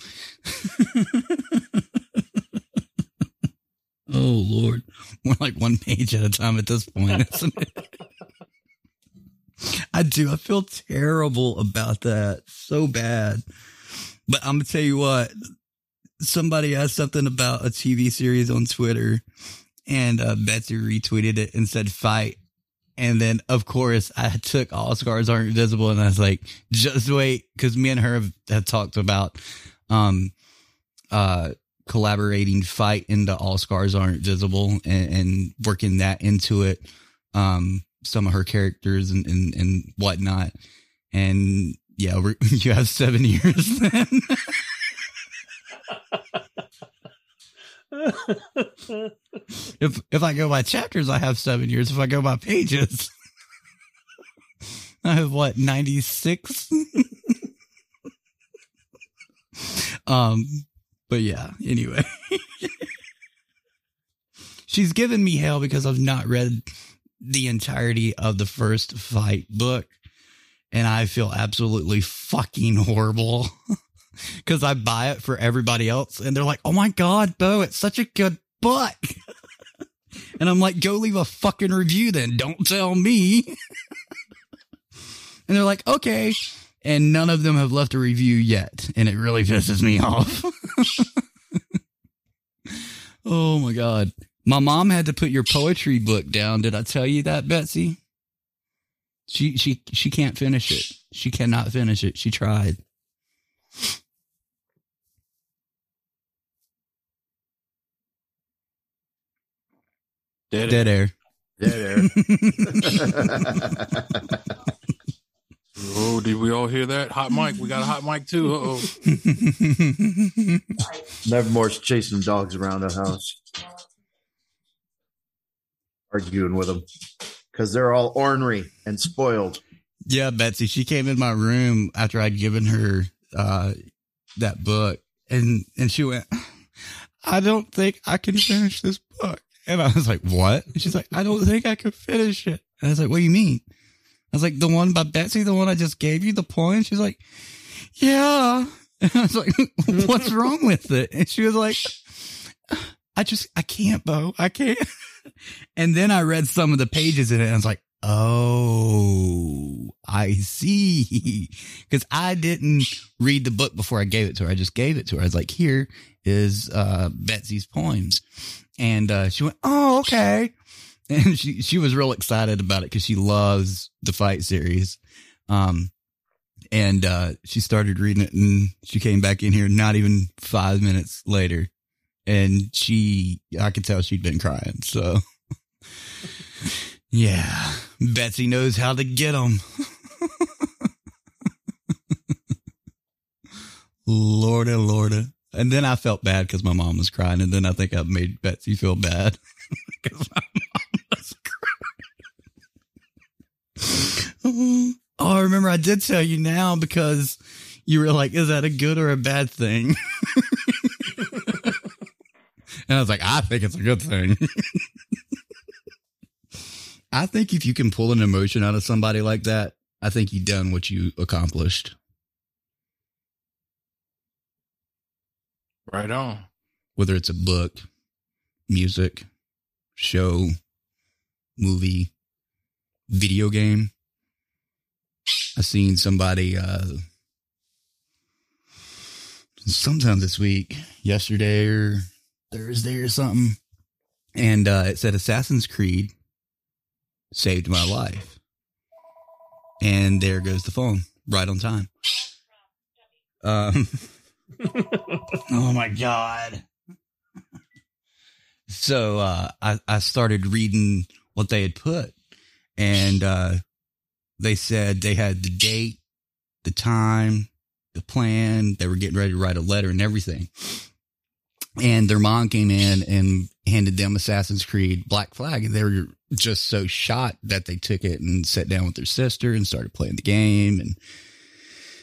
Oh, Lord, we're like one page at a time at this point, isn't it? I do. I feel terrible about that. So bad. But I'm to tell you what. Somebody asked something about a TV series on Twitter and uh, Betsy retweeted it and said fight. And then, of course, I took All Scars Aren't Visible and I was like, just wait. Cause me and her have, have talked about, um, uh, collaborating fight into All Scars Aren't Visible and, and working that into it. Um, some of her characters and, and, and whatnot. And yeah, you have seven years then. if if I go by chapters, I have seven years. If I go by pages, I have what ninety six. um, but yeah. Anyway, she's given me hell because I've not read the entirety of the first fight book, and I feel absolutely fucking horrible. because I buy it for everybody else, and they're like, "Oh my god, Bo, it's such a good book." and I'm like, "Go leave a fucking review, then. Don't tell me." and they're like, "Okay," and none of them have left a review yet, and it really pisses me off. oh my god, my mom had to put your poetry book down. Did I tell you that, Betsy? She she she can't finish it. She cannot finish it. She tried. Dead, Dead air. Dead Oh, did we all hear that? Hot mic. We got a hot mic too. Uh oh. Nevermore's chasing dogs around the house, arguing with them because they're all ornery and spoiled. Yeah, Betsy. She came in my room after I'd given her uh, that book, and and she went, "I don't think I can finish this book." And I was like, "What?" And she's like, "I don't think I can finish it." And I was like, "What do you mean?" Was like, "The one by Betsy, the one I just gave you, the poem." She's like, "Yeah." And I was like, "What's wrong with it?" And she was like, "I just I can't, Bo. I can't." And then I read some of the pages in it, and I was like, Oh, I see. Because I didn't read the book before I gave it to her. I just gave it to her. I was like, here is uh, Betsy's poems. And uh, she went, oh, okay. And she, she was real excited about it because she loves the fight series. Um, and uh, she started reading it and she came back in here not even five minutes later. And she, I could tell she'd been crying. So. Yeah, Betsy knows how to get them. Lorda, Lorda. And then I felt bad because my mom was crying. And then I think I made Betsy feel bad because my mom was crying. Mm-hmm. oh, I remember I did tell you now because you were like, is that a good or a bad thing? and I was like, I think it's a good thing. I think if you can pull an emotion out of somebody like that, I think you've done what you accomplished. Right on. Whether it's a book, music, show, movie, video game. I seen somebody uh sometime this week, yesterday or Thursday or something. And uh it said Assassin's Creed saved my life. And there goes the phone right on time. Um, oh my god. So uh, I I started reading what they had put, and uh, they said they had the date, the time, the plan. They were getting ready to write a letter and everything. And their mom came in and handed them Assassin's Creed Black Flag, and they were just so shocked that they took it and sat down with their sister and started playing the game and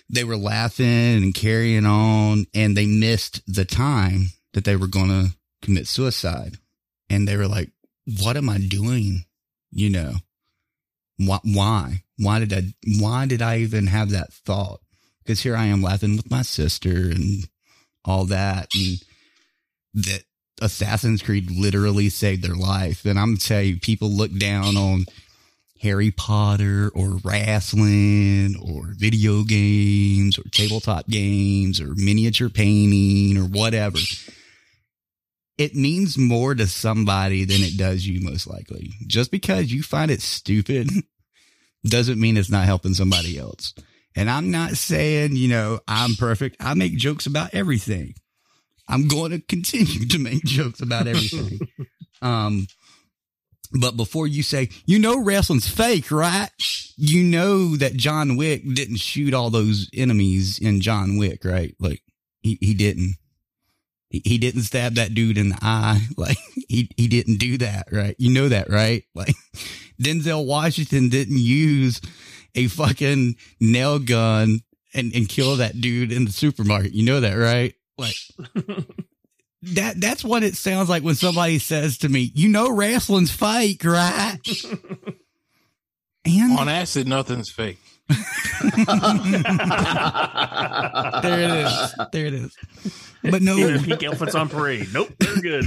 they were laughing and carrying on and they missed the time that they were going to commit suicide. And they were like, what am I doing? You know, why, why, did I, why did I even have that thought? Cause here I am laughing with my sister and all that. And that Assassin's Creed literally saved their life. And I'm telling you, people look down on Harry Potter or wrestling or video games or tabletop games or miniature painting or whatever. It means more to somebody than it does you, most likely. Just because you find it stupid doesn't mean it's not helping somebody else. And I'm not saying, you know, I'm perfect. I make jokes about everything. I'm going to continue to make jokes about everything. um, but before you say, you know, wrestling's fake, right? You know that John Wick didn't shoot all those enemies in John Wick, right? Like he, he didn't. He, he didn't stab that dude in the eye. Like he, he didn't do that, right? You know that, right? Like Denzel Washington didn't use a fucking nail gun and, and kill that dude in the supermarket. You know that, right? Like that that's what it sounds like when somebody says to me, "You know wrestling's fake, right?" and on acid, nothing's fake. there it is. There it is. But no, pink elephants on parade. Nope, they're good.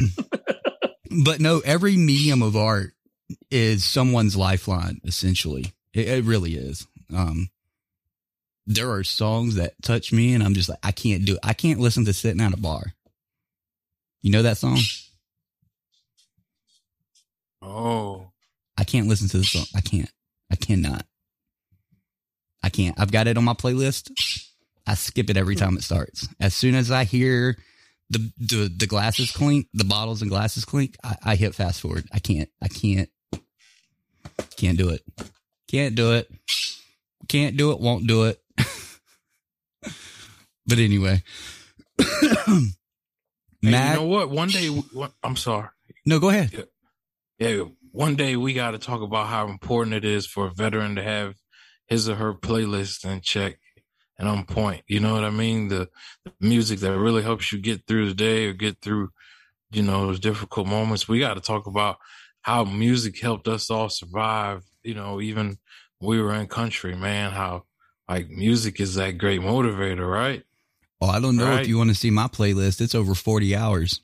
but no, every medium of art is someone's lifeline. Essentially, it, it really is. Um, there are songs that touch me, and I'm just like, I can't do it. I can't listen to sitting at a bar. You know that song? Oh, I can't listen to the song. I can't. I cannot. I can't. I've got it on my playlist. I skip it every hmm. time it starts. As soon as I hear the the, the glasses clink, the bottles and glasses clink, I, I hit fast forward. I can't. I can't. Can't do it. Can't do it. Can't do it. Won't do it. but anyway, Hey, Mac- you know what? One day, I'm sorry. no, go ahead. Yeah, one day we got to talk about how important it is for a veteran to have his or her playlist in check and on point. You know what I mean? The, the music that really helps you get through the day or get through, you know, those difficult moments. We got to talk about how music helped us all survive. You know, even we were in country, man. How like music is that great motivator, right? Oh, I don't know Right. if you want to see my playlist. It's over forty hours.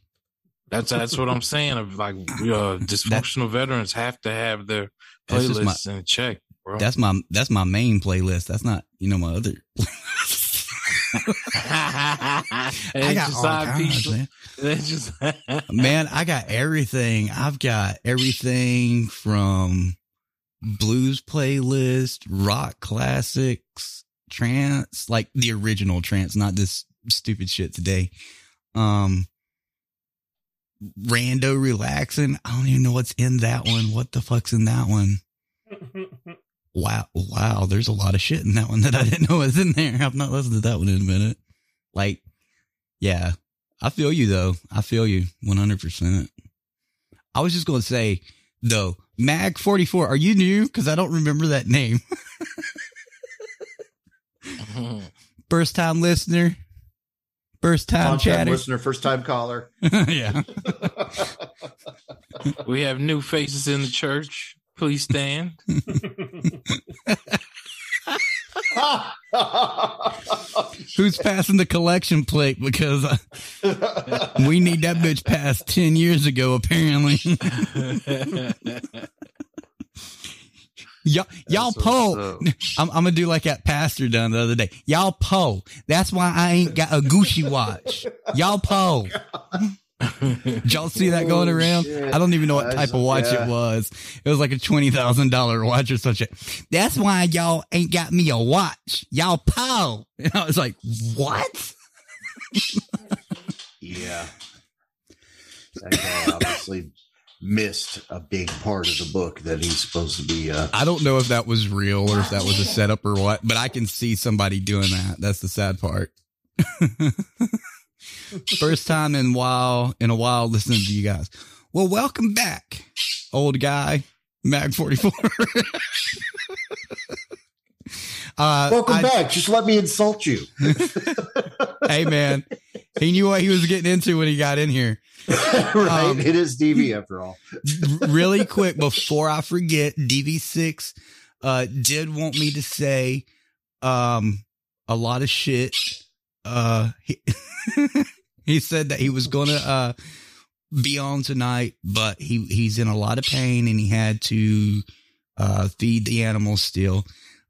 That's that's what I'm saying. Of like uh, dysfunctional veterans have to have their just my- playlists in check, bro. That's my that's my main playlist. That's not you know my other. I got all kinds, man. just Man, I got everything. I've got everything from blues playlist, rock classics, trance, like the original trance, not this stupid shit today. Um, rando relaxing. I don't even know what's in that one. What the fuck's in that one? Wow, wow. There's a lot of shit in that one that I didn't know was in there. I've not listened to that one in a minute. Like, yeah, I feel you though. I feel you 100%. I was just going to say though, Mag 44, are you new? Cause I don't remember that name. First time listener. First time chatter. listener, first time caller. yeah. we have new faces in the church. Please stand. Who's passing the collection plate? Because uh, we need that bitch passed 10 years ago, apparently. y'all, y'all That's what's poll. I'm, I'm gonna do like that pastor done the other day. Y'all poll. That's why I ain't got a Gucci watch. Y'all poll. Did y'all see that going around? I don't even know what type saw- of watch yeah. it was. It was like a twenty thousand dollar watch or shit. That's why y'all ain't got me a watch. Y'all po. And I was like, what? Yeah. That guy obviously missed a big part of the book that he's supposed to be. Uh, I don't know if that was real or if that was a setup or what, but I can see somebody doing that. That's the sad part. First time in while in a while listening to you guys. Well, welcome back, old guy, Mag forty four. uh, welcome I- back. Just let me insult you. hey man, he knew what he was getting into when he got in here. right? Um, it is DV after all. really quick before I forget, DV6 uh did want me to say um a lot of shit. Uh he, he said that he was gonna uh be on tonight, but he he's in a lot of pain and he had to uh feed the animals still.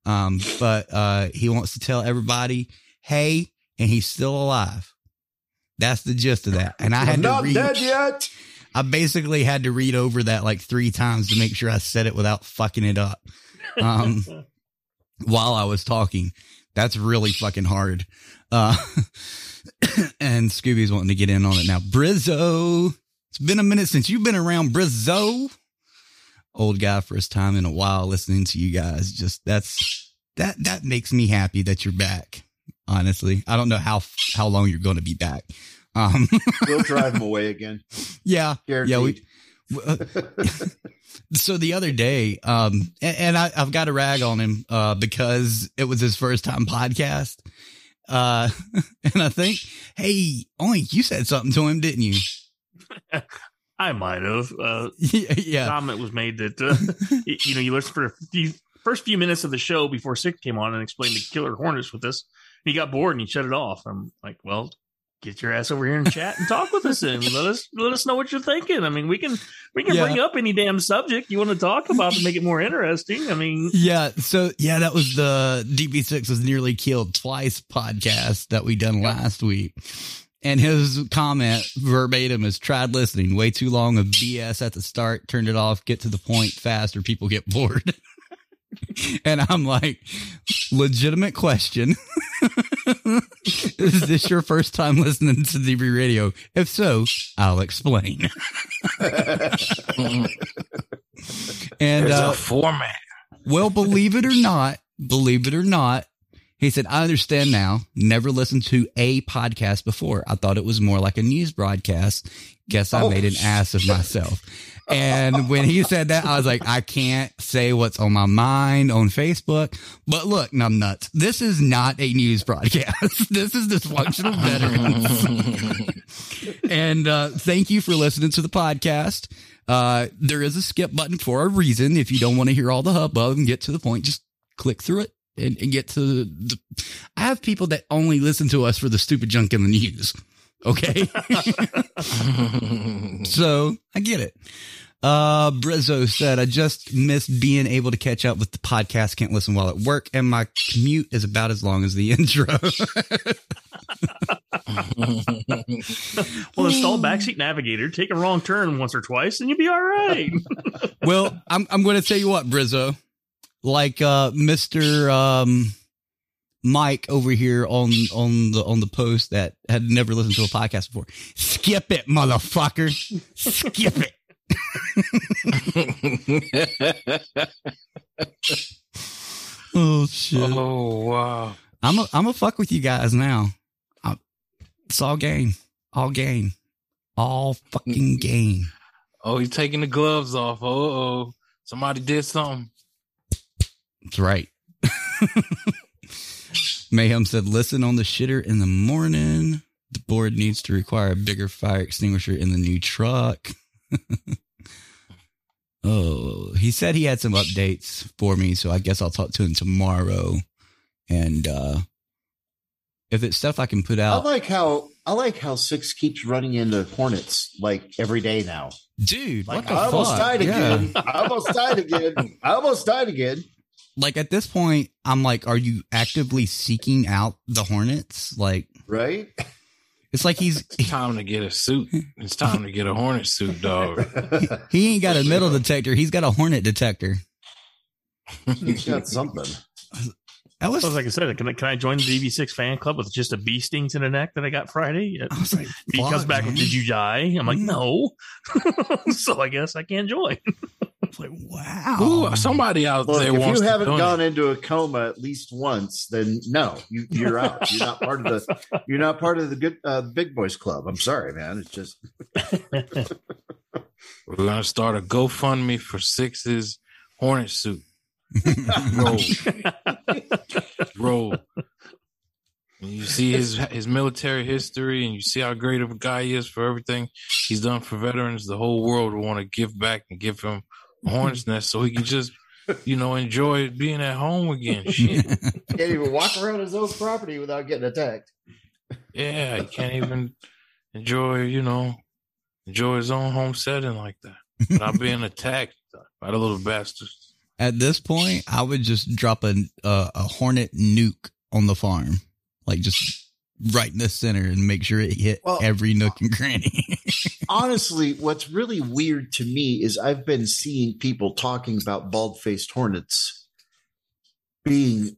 Um but uh he wants to tell everybody, hey, and he's still alive. That's the gist of that. And I had I'm to not read dead yet. I basically had to read over that like three times to make sure I said it without fucking it up. Um, while I was talking, that's really fucking hard. Uh, and Scooby's wanting to get in on it now. Brizzo, it's been a minute since you've been around Brizzo. Old guy, first time in a while listening to you guys. Just that's that that makes me happy that you're back. Honestly, I don't know how how long you're going to be back. Um, We'll drive him away again. yeah, yeah. We, Guaranteed. so the other day, um, and, and I, I've got a rag on him, uh, because it was his first time podcast. Uh, and I think, hey, only you said something to him, didn't you? I might have. Uh, yeah. Comment was made that uh, you know you listened for a few first few minutes of the show before Sick came on and explained the killer hornets with us. And he got bored and he shut it off. I'm like, well, get your ass over here and chat and talk with us and let us let us know what you're thinking. I mean, we can we can Yeah. bring up any damn subject you want to talk about to make it more interesting. I mean, Yeah. So yeah, that was the DV6 was nearly killed twice podcast that we done last week. And his comment verbatim is tried listening way too long of BS at the start, turned it off, get to the point fast or people get bored. and I'm like, legitimate question. is this your first time listening to DV radio? If so, I'll explain. and There's uh, a format. well, believe it or not, believe it or not, he said, I understand now. Never listened to a podcast before. I thought it was more like a news broadcast. Guess I Oh, made an ass of myself. And when he said that, I was like, I can't say what's on my mind on Facebook. But look, numbnuts, this is not a news broadcast. this is dysfunctional veterans. and uh, thank you for listening to the podcast. Uh, there is a skip button for a reason. If you don't want to hear all the hubbub and get to the point, just click through it and, and get to the. I have people that only listen to us for the stupid junk in the news. Okay. so I get it. Uh, Brizzo said, I just missed being able to catch up with the podcast. Can't listen while at work and my commute is about as long as the intro. well, install Backseat Navigator, take a wrong turn once or twice, and you'll be all right. well, I'm I'm going to tell you what, Brizzo, like uh, Mister um, Mike over here on on the on the post that had never listened to a podcast before. Skip it, motherfucker. Skip it. oh shit. Oh wow. I'm a, I'm a fuck with you guys now. i it's all game, all game, all fucking mm-hmm. game. Oh, he's taking the gloves off. Oh, oh, somebody did something. That's right. Mayhem said, listen on the shitter in the morning. The board needs to require a bigger fire extinguisher in the new truck. oh, he said he had some updates for me, so I guess I'll talk to him tomorrow. And uh if it's stuff I can put out. I like how I like how six keeps running into Hornets like every day now. dude, Like what the I almost fuck? died Yeah. again. I almost died again. I almost died again. Like at this point, I'm like, are you actively seeking out the Hornets? Like, Right? It's like he's It's time to get a suit. It's time to get a hornet suit, dog. he ain't got a metal detector. He's got a hornet detector. He's got something. That was So like I said, can I, can I join the DV6 fan club with just a bee sting to the neck that I got Friday? I was like, He comes back man. with, "Did you die?" I'm like, "No." so I guess I can't join. It's like, wow. Ooh, somebody out Look, there if wants you haven't donate. gone into a coma at least once, then no, you, you're out. You're not part of the. You're not part of the good uh, big boys club. I'm sorry, man. It's just We're gonna start a GoFundMe for Six's hornet suit. Roll, roll. When you see his his military history and you see how great of a guy he is for everything he's done for veterans, the whole world will want to give back and give him a hornet's nest so he can just, you know, enjoy being at home again. Shit. can't even walk around his own property without getting attacked. Yeah, he can't even enjoy, you know, enjoy his own home setting like that. Not being attacked by the little bastards. At this point, I would just drop a a, a hornet nuke on the farm, like just right in the center, and make sure it hit Well- every nook and cranny. Honestly, what's really weird to me is I've been seeing people talking about bald faced hornets being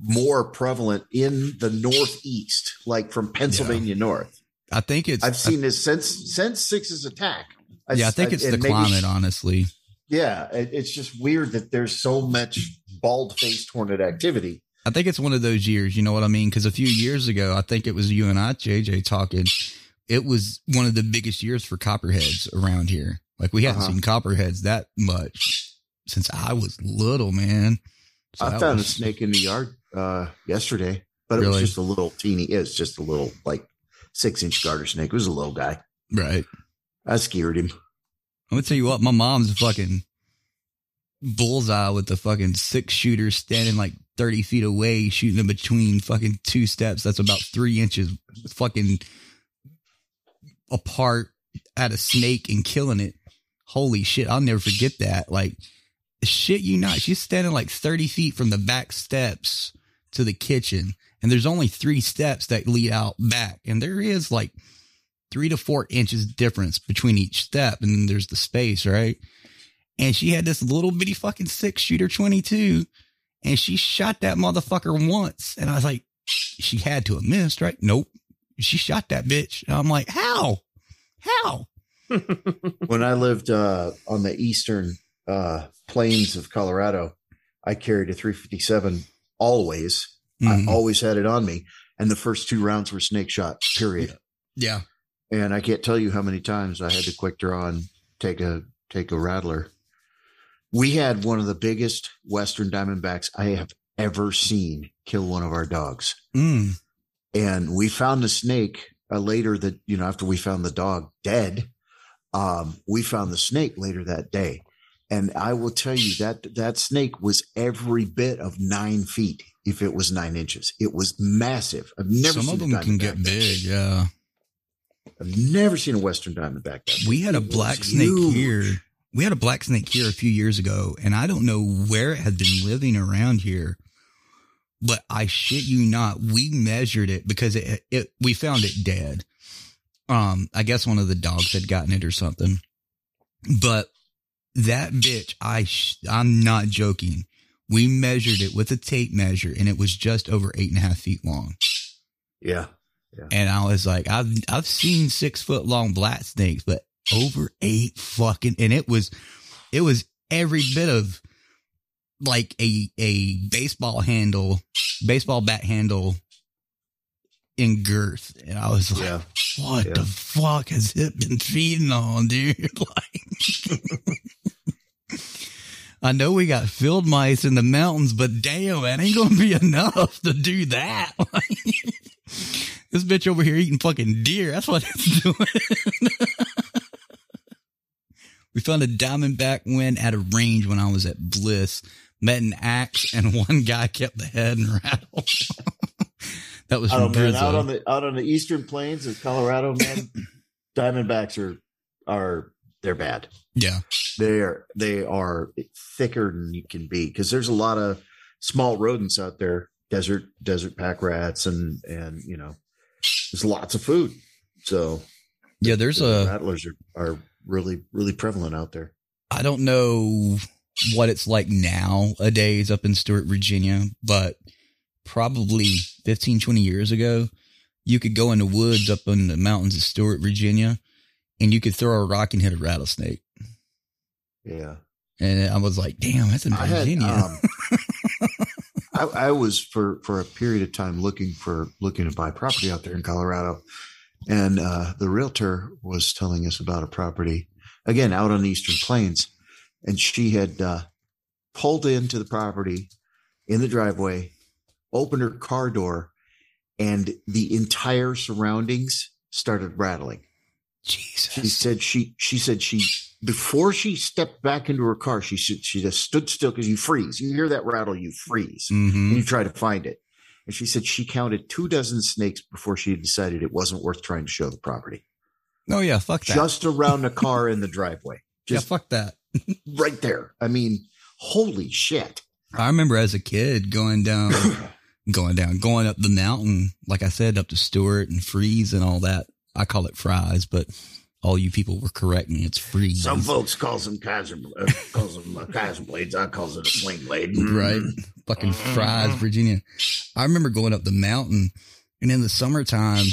more prevalent in the Northeast, like from Pennsylvania North. I think it's. I've seen this since since Six's attack. yeah, I think it's and the maybe- climate, honestly. Yeah, it, it's just weird that there's so much bald faced hornet activity. I think it's one of those years, you know what I mean? Because a few years ago, I think it was you and I, JJ, talking. It was one of the biggest years for copperheads around here. Like we hadn't Uh-huh. seen copperheads that much since I was little, man. So I found was- a snake in the yard uh, yesterday, but it Really? was just a little teeny. It's just a little like six inch garter snake. It was a little guy. right. I scared him. I'm gonna tell you what, my mom's a fucking bullseye with the fucking six shooter standing like 30 feet away, shooting in between fucking two steps. That's about three inches fucking apart at a snake and killing it. Holy shit. I'll never forget that. Like, shit, you not. She's standing like 30 feet from the back steps to the kitchen. And there's only three steps that lead out back. And there is like three to four inches difference between each step. And then there's the space, right? And she had this little bitty fucking six shooter 22 and she shot that motherfucker once. And I was like, she had to have missed, right? Nope. She shot that bitch. And I'm like, how? How? when I lived uh, on the eastern uh, plains of Colorado, I carried a 357 always. Mhm. I always had it on me. And the first two rounds were snake shot, period. Yeah. And I can't tell you how many times I had to quick draw and take a take a rattler. We had one of the biggest western diamondbacks I have ever seen kill one of our dogs. Mm. And we found the snake uh, later that, you know, after we found the dog dead, um, we found the snake later that day. And I will tell you that that snake was every bit of nine feet if it was nine inches. It was massive. I've never Some seen of a them can get big. Yeah. I've never seen a western diamondback. That We had a black snake huge. here. We had a black snake here a few years ago, and I don't know where it had been living around here, but I shit you not, we measured it because it, it we found it dead. Um, I guess one of the dogs had gotten it or something. But that bitch, I sh- I'm not joking. We measured it with a tape measure, and it was just over eight and a half feet long. Yeah. And I was like, I've I've seen six foot long black snakes, but over eight fucking and it was it was every bit of like a a baseball handle, baseball bat handle in girth. And I was like, Yeah. what Yeah. the fuck has it been feeding on, dude? Like I know we got field mice in the mountains, but damn, that ain't gonna be enough to do that. this bitch over here eating fucking deer. That's what it's doing. we found a diamondback win at a range when I was at Bliss. Met an axe and one guy kept the head and rattle. that was Oh man, out on the out on the eastern plains of Colorado, man, diamondbacks are are they're bad. yeah. They're they are thicker than you can be because there's a lot of small rodents out there, desert desert pack rats, and and you know there's lots of food. So Yeah, there's the a rattlers are, are really really prevalent out there. I don't know what it's like nowadays up in Stuart, Virginia, but probably 15, 20 years ago, you could go in the woods up in the mountains of Stuart, Virginia, and you could throw a rock and hit a rattlesnake. Yeah. And I was like, damn, that's in I had, Virginia. um, I, I was for for a period of time looking for looking to buy property out there in Colorado, and uh, the realtor was telling us about a property again out on the Eastern Plains, and she had uh, pulled into the property in the driveway, opened her car door, and the entire surroundings started rattling. Jesus. She said she she said she before she stepped back into her car, she she just stood still because you freeze. You hear that rattle, you freeze, Mhm. and you try to find it. And she said she counted two dozen snakes before she decided it wasn't worth trying to show the property. Oh yeah, fuck that. Just around the car in the driveway, yeah, just fuck that. right there. I mean, holy shit! I remember as a kid going down, going down, going up the mountain, like I said, up to Stuart and Freeze and all that. I call it fries, but all you people were correcting. It's Freeze. Some folks calls them Kaiser uh, calls them uh, Kaiser blades. I calls it a sling blade. right? Fucking fries, Virginia. I remember going up the mountain and in the summertime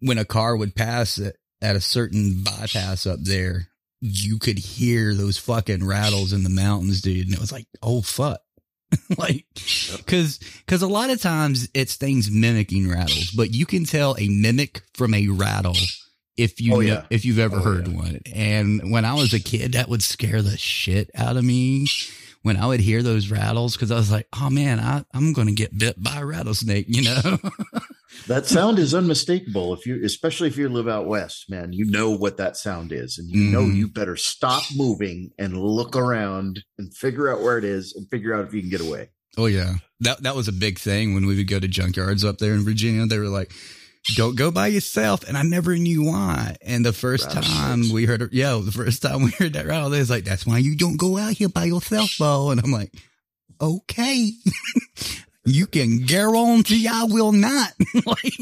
when a car would pass it at a certain bypass up there, you could hear those fucking rattles in the mountains, dude. And it was like, oh fuck. like, cause, cause a lot of times it's things mimicking rattles, but you can tell a mimic from a rattle if you Oh, know, yeah. if you've ever Oh, heard yeah. one. And when I was a kid, that would scare the shit out of me when I would hear those rattles. Cause I was like, oh man, I, I'm going to get bit by a rattlesnake, you know? That sound is unmistakable. If you, especially if you live out west, man, you know what that sound is, and you know Mhm. you better stop moving and look around and figure out where it is and figure out if you can get away. Oh yeah, that that was a big thing when we would go to junkyards up there in Virginia. They were like, "Don't go by yourself," and I never knew why. And the first time we heard, it, yeah, the first time we heard that rattle, they was like, "That's why you don't go out here by yourself, though." And I'm like, "Okay." You can guarantee I will not. like,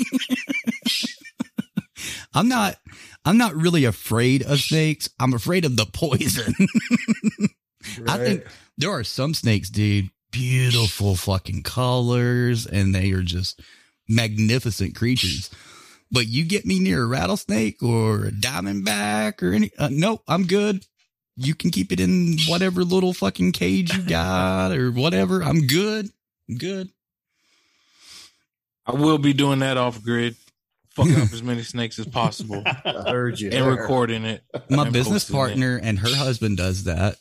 I'm not. I'm not really afraid of snakes. I'm afraid of the poison. I think there are some snakes, dude, beautiful fucking colors, and they are just magnificent creatures. But you get me near a rattlesnake or a diamondback or any, uh, nope, I'm good. You can keep it in whatever little fucking cage you got or whatever. I'm good. I'm good. I will be doing that off grid, fucking up as many snakes as possible I heard you. and recording it. My business posting it. partner and her husband does that.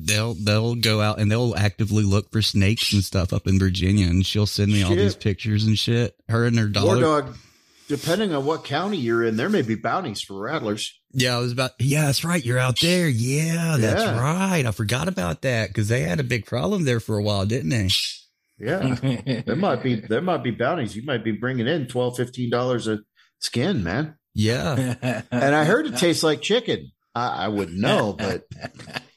They'll they'll go out and they'll actively look for snakes and stuff up in Virginia, and she'll send me all these pictures and shit. Her and her War daughter. dog. Depending on what county you're in, there may be bounties for rattlers. Yeah, I was about. Yeah, that's right. You're out there. Yeah, that's Yeah. right. I forgot about that because they had a big problem there for a while, didn't they? Yeah, there might be there might be bounties. You might be bringing in 12 15 dollars a skin, man. Yeah, And I heard it tastes like chicken. I, I wouldn't know, but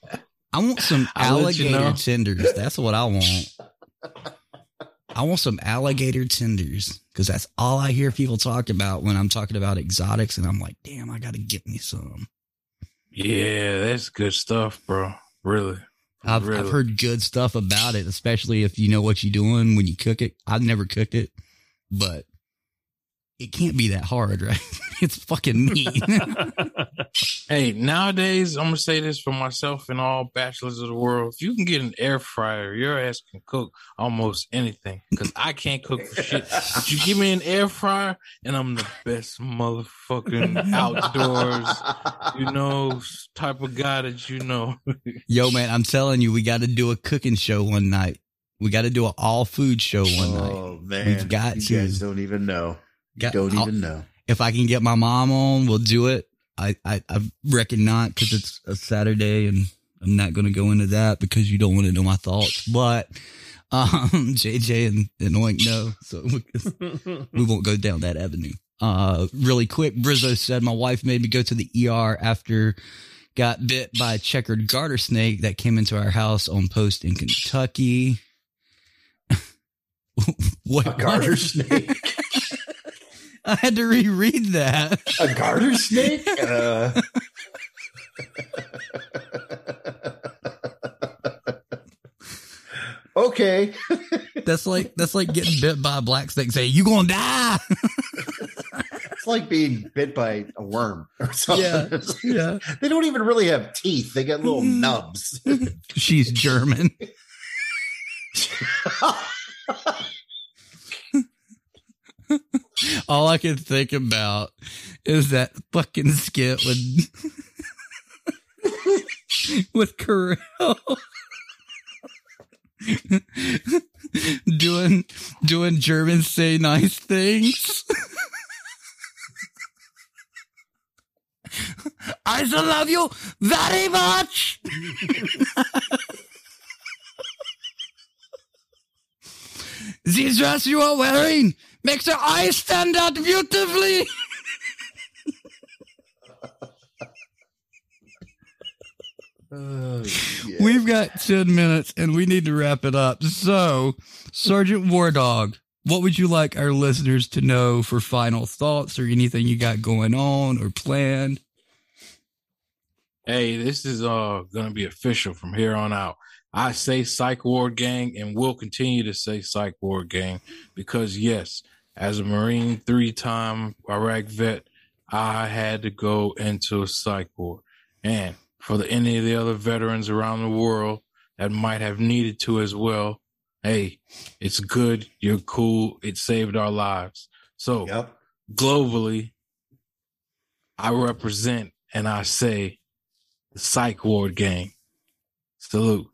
I want some I'll let you alligator know. tenders. That's what I want. I want some alligator tenders because that's all I hear people talk about when I'm talking about exotics, and I'm like, damn, I got to get me some. Yeah, that's good stuff, bro. Really. I've Really. I've heard good stuff about it, especially if you know what you're doing when you cook it. I've never cooked it, but it can't be that hard, right? it's fucking me. Hey, nowadays, I'm gonna say this for myself and all bachelors of the world. If you can get an air fryer, your ass can cook almost anything. Cause I can't cook for shit. But you give me an air fryer, and I'm the best motherfucking outdoors, you know, type of guy that you know. Yo, man, I'm telling you, we got to do a cooking show one night. We got to do an all food show one oh, night. oh man, We've got you to. guys don't even know. You Got- don't I'll- even know. If I can get my mom on, we'll do it. I I, I reckon not because it's a Saturday and I'm not going to go into that because you don't want to know my thoughts. But um, JJ and, and Oink know, so we, we won't go down that avenue. Uh, really quick, Brizzo said my wife made me go to the ER after got bit by a checkered garter snake that came into our house on post in Kentucky. what A garter snake. I had to reread that. A garter snake? Uh, okay. That's like that's like getting bit by a black snake. Saying you gonna die. It's like being bit by a worm or something. Yeah, yeah. They don't even really have teeth. They got little nubs. She's German. All I can think about is that fucking skit with with Carell doing doing German say nice things. I still love you very much. This dress you are wearing makes your eyes stand out beautifully. We've got 10 minutes and we need to wrap it up. So, Sergeant War Dog, what would you like our listeners to know for final thoughts or anything you got going on or planned? Hey, this is uh gonna be official from here on out. I say Psych Ward Gang and we will continue to say Psych Ward Gang because yes, as a Marine three time Iraq vet, I had to go into a psych ward. And for the any of the other veterans around the world that might have needed to as well, hey, it's good, you're cool, it saved our lives. So Yep. globally, I represent and I say the Psych Ward Gang. Salute.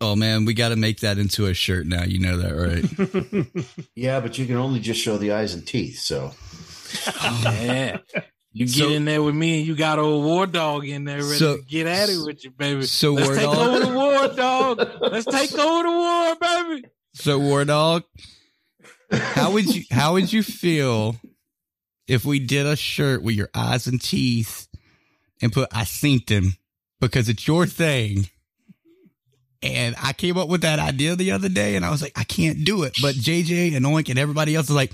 Oh man, we got to make that into a shirt now. You know that, right? Yeah, but you can only just show the eyes and teeth. So Yeah. You get So- in there with me and you got old War Dog in there ready So- to get at it with you, baby. so Let's War take Dog- over the war, dog. Let's take over the war, baby. So War Dog, how would you how would you feel if we did a shirt with your eyes and teeth and put I synced them because it's your thing. And I came up with that idea the other day and I was like, I can't do it. But JJ and Oink and everybody else is like,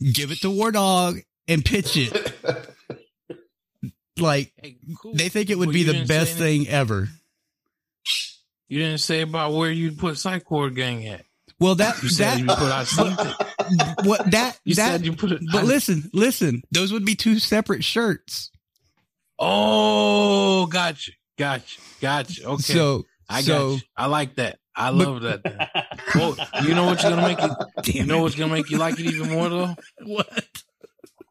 give it to War Dog and pitch it. like Hey, cool. they think it would Well, be the best thing ever. You didn't say about where you'd put Psych Ward Gang at. Well, that You said that you put I seen it. what that You that said you put it. But I- listen, listen, those would be two separate shirts. Oh, gotcha, gotcha, gotcha. Okay, So, I so got you. I like that. I love that. Then. well, you know what's gonna make it? You know what's gonna make you like it even more though? what?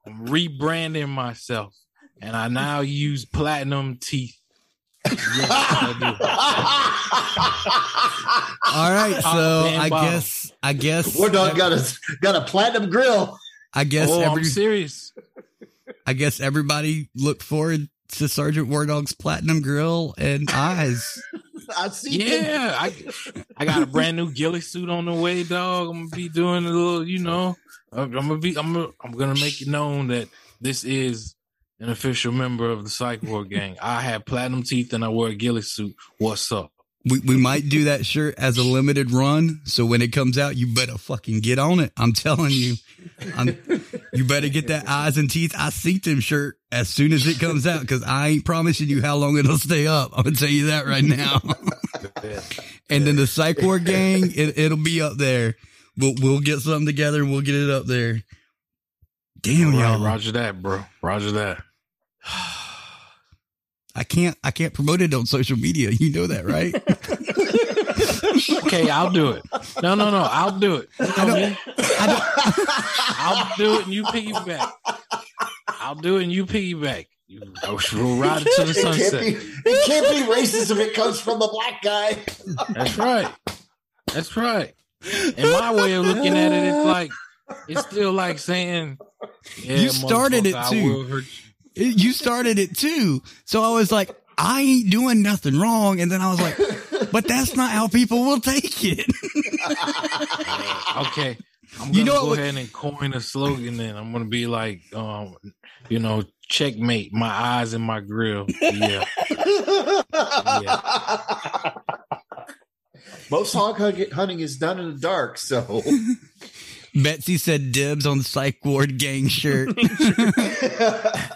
I'm rebranding myself, and I now use platinum teeth. Yes, I do. All right, so damn I bottom. guess I guess War Dog got a got a platinum grill. I guess do. Oh, every I'm serious. I guess everybody look forward to Sergeant War Dog's platinum grill and eyes. I see. Yeah, I I got a brand new ghillie suit on the way, dog. I'm gonna be doing a little, you know. I'm gonna be. I'm. Gonna, I'm gonna make it known that this is an official member of the Psych Ward Gang. I have platinum teeth and I wear a ghillie suit. What's up? We we might do that shirt as a limited run, so when it comes out, you better fucking get on it. I'm telling you, I'm, you better get that eyes and teeth. I see them shirt as soon as it comes out because I ain't promising you how long it'll stay up. I'm gonna tell you that right now. and then the Psych Ward gang, it, it'll be up there. We'll we'll get something together and we'll get it up there. Damn All right, y'all, Roger that, bro. Roger that. I can't I can't promote it on social media. You know that, right? Okay, I'll do it. No, no, no. I'll do it. You know me. I'll do it and you piggyback. I'll do it and you piggyback. You, we'll ride it to the It can't, sunset. be, it can't be racist if it comes from the black guy. That's right. That's right. And my way of looking at it, it's like it's still like saying, yeah, You started it, too. You started it too. So I was like, I ain't doing nothing wrong. And then I was like, but that's not how people will take it. Okay. I'm You gonna know go what- ahead and coin a slogan then. I'm gonna be like, um, you know, checkmate, my eyes and my grill. Yeah. Most hog hunting is done in the dark, so Betsy said dibs on the psych ward gang shirt.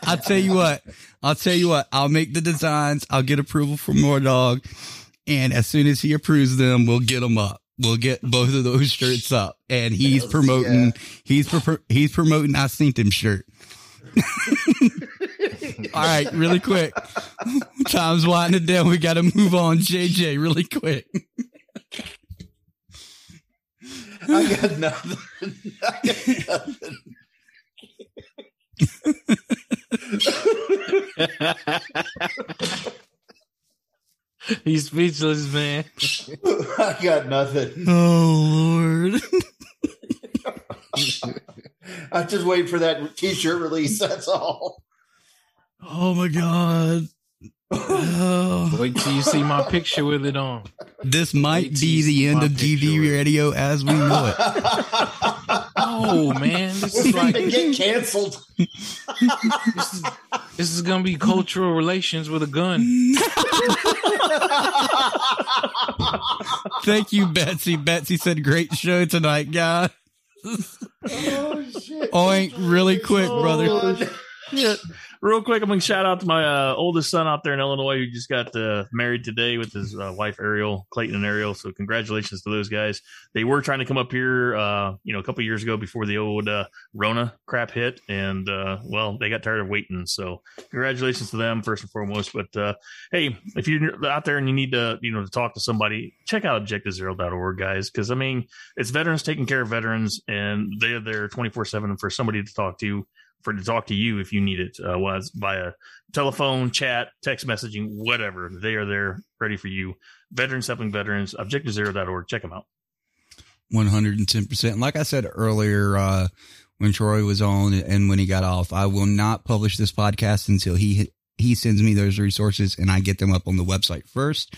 I'll tell you what. I'll tell you what. I'll make the designs. I'll get approval from War Dog, and as soon as he approves them, we'll get them up. We'll get both of those shirts up, and he's promoting. yeah. He's pro- he's promoting. I seen him shirt. All right, really quick. Time's winding down. We got to move on. JJ, really quick. I got nothing. I got nothing. He's speechless, man. I got nothing. Oh Lord. I'm just wait for that T-shirt release. That's all. Oh my God. Oh. Wait till you see my picture with it on. This might Wait till you be the end of picture DV with it. radio as we know it. Oh man, this We're is like to get canceled. this is, this is gonna be cultural relations with a gun. Thank you, Betsy. Betsy said, "Great show tonight, guys." Oh shit! Oink, really quick, oh, brother. Yeah. Real quick, I'm to shout out to my uh, oldest son out there in Illinois who just got uh, married today with his uh, wife Ariel, Clayton and Ariel. So congratulations to those guys. They were trying to come up here, uh, you know, a couple years ago before the old uh, Rona crap hit, and uh, well, they got tired of waiting. So congratulations to them first and foremost. But hey, if you're out there and you need to, you know, to talk to somebody, check out objectivezero.org, guys, because I mean, it's veterans taking care of veterans, and they're there 24 seven for somebody to talk to for to talk to you if you need it, uh, was via telephone, chat, text messaging, whatever. They are there ready for you. Veterans helping veterans, objectivezero.org. Check them out. One hundred and ten percent. Like I said earlier, uh, when Troy was on and when he got off, I will not publish this podcast until he he sends me those resources and I get them up on the website first.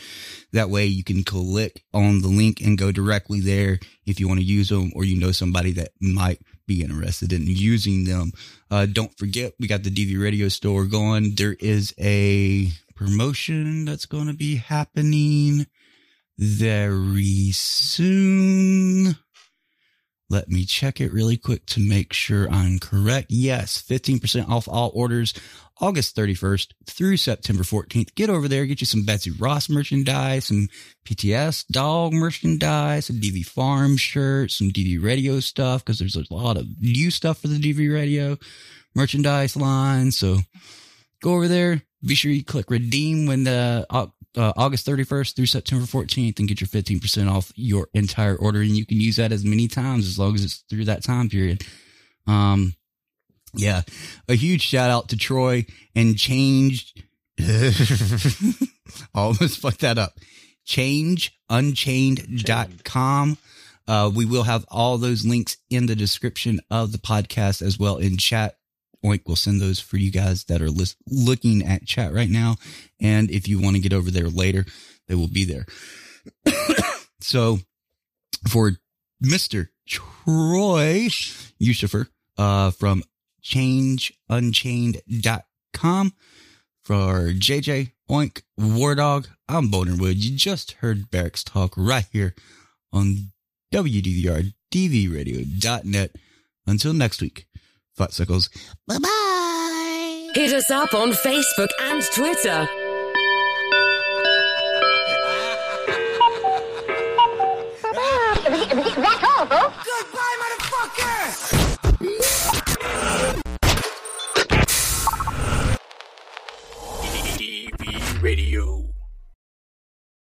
That way you can click on the link and go directly there if you want to use them or you know somebody that might be interested in using them. Uh, don't forget, we got the DV radio store going. There is a promotion that's going to be happening very soon. Let me check it really quick to make sure I'm correct. Yes, 15% off all orders August 31st through September 14th. Get over there, get you some Betsy Ross merchandise, some PTS dog merchandise, some DV Farm shirts, some DV radio stuff, because there's a lot of new stuff for the DV radio merchandise line. So go over there. Be sure you click redeem when the uh, uh, August 31st through September 14th and get your 15% off your entire order. And you can use that as many times as long as it's through that time period. Um, yeah, a huge shout out to Troy and change. Almost fucked that up. Changeunchained.com. Uh, we will have all those links in the description of the podcast as well in chat. Oink will send those for you guys that are lis- looking at chat right now. And if you want to get over there later, they will be there. so for Mr. Troy Yusufer, uh, from changeunchained.com for JJ Oink War Dog. I'm Bonerwood. You just heard Barracks Talk right here on WDVR DVRadio.net. Until next week, Futzicles. Bye bye. Hit us up on Facebook and Twitter. That's all, folks. Goodbye, motherfucker! DV Radio.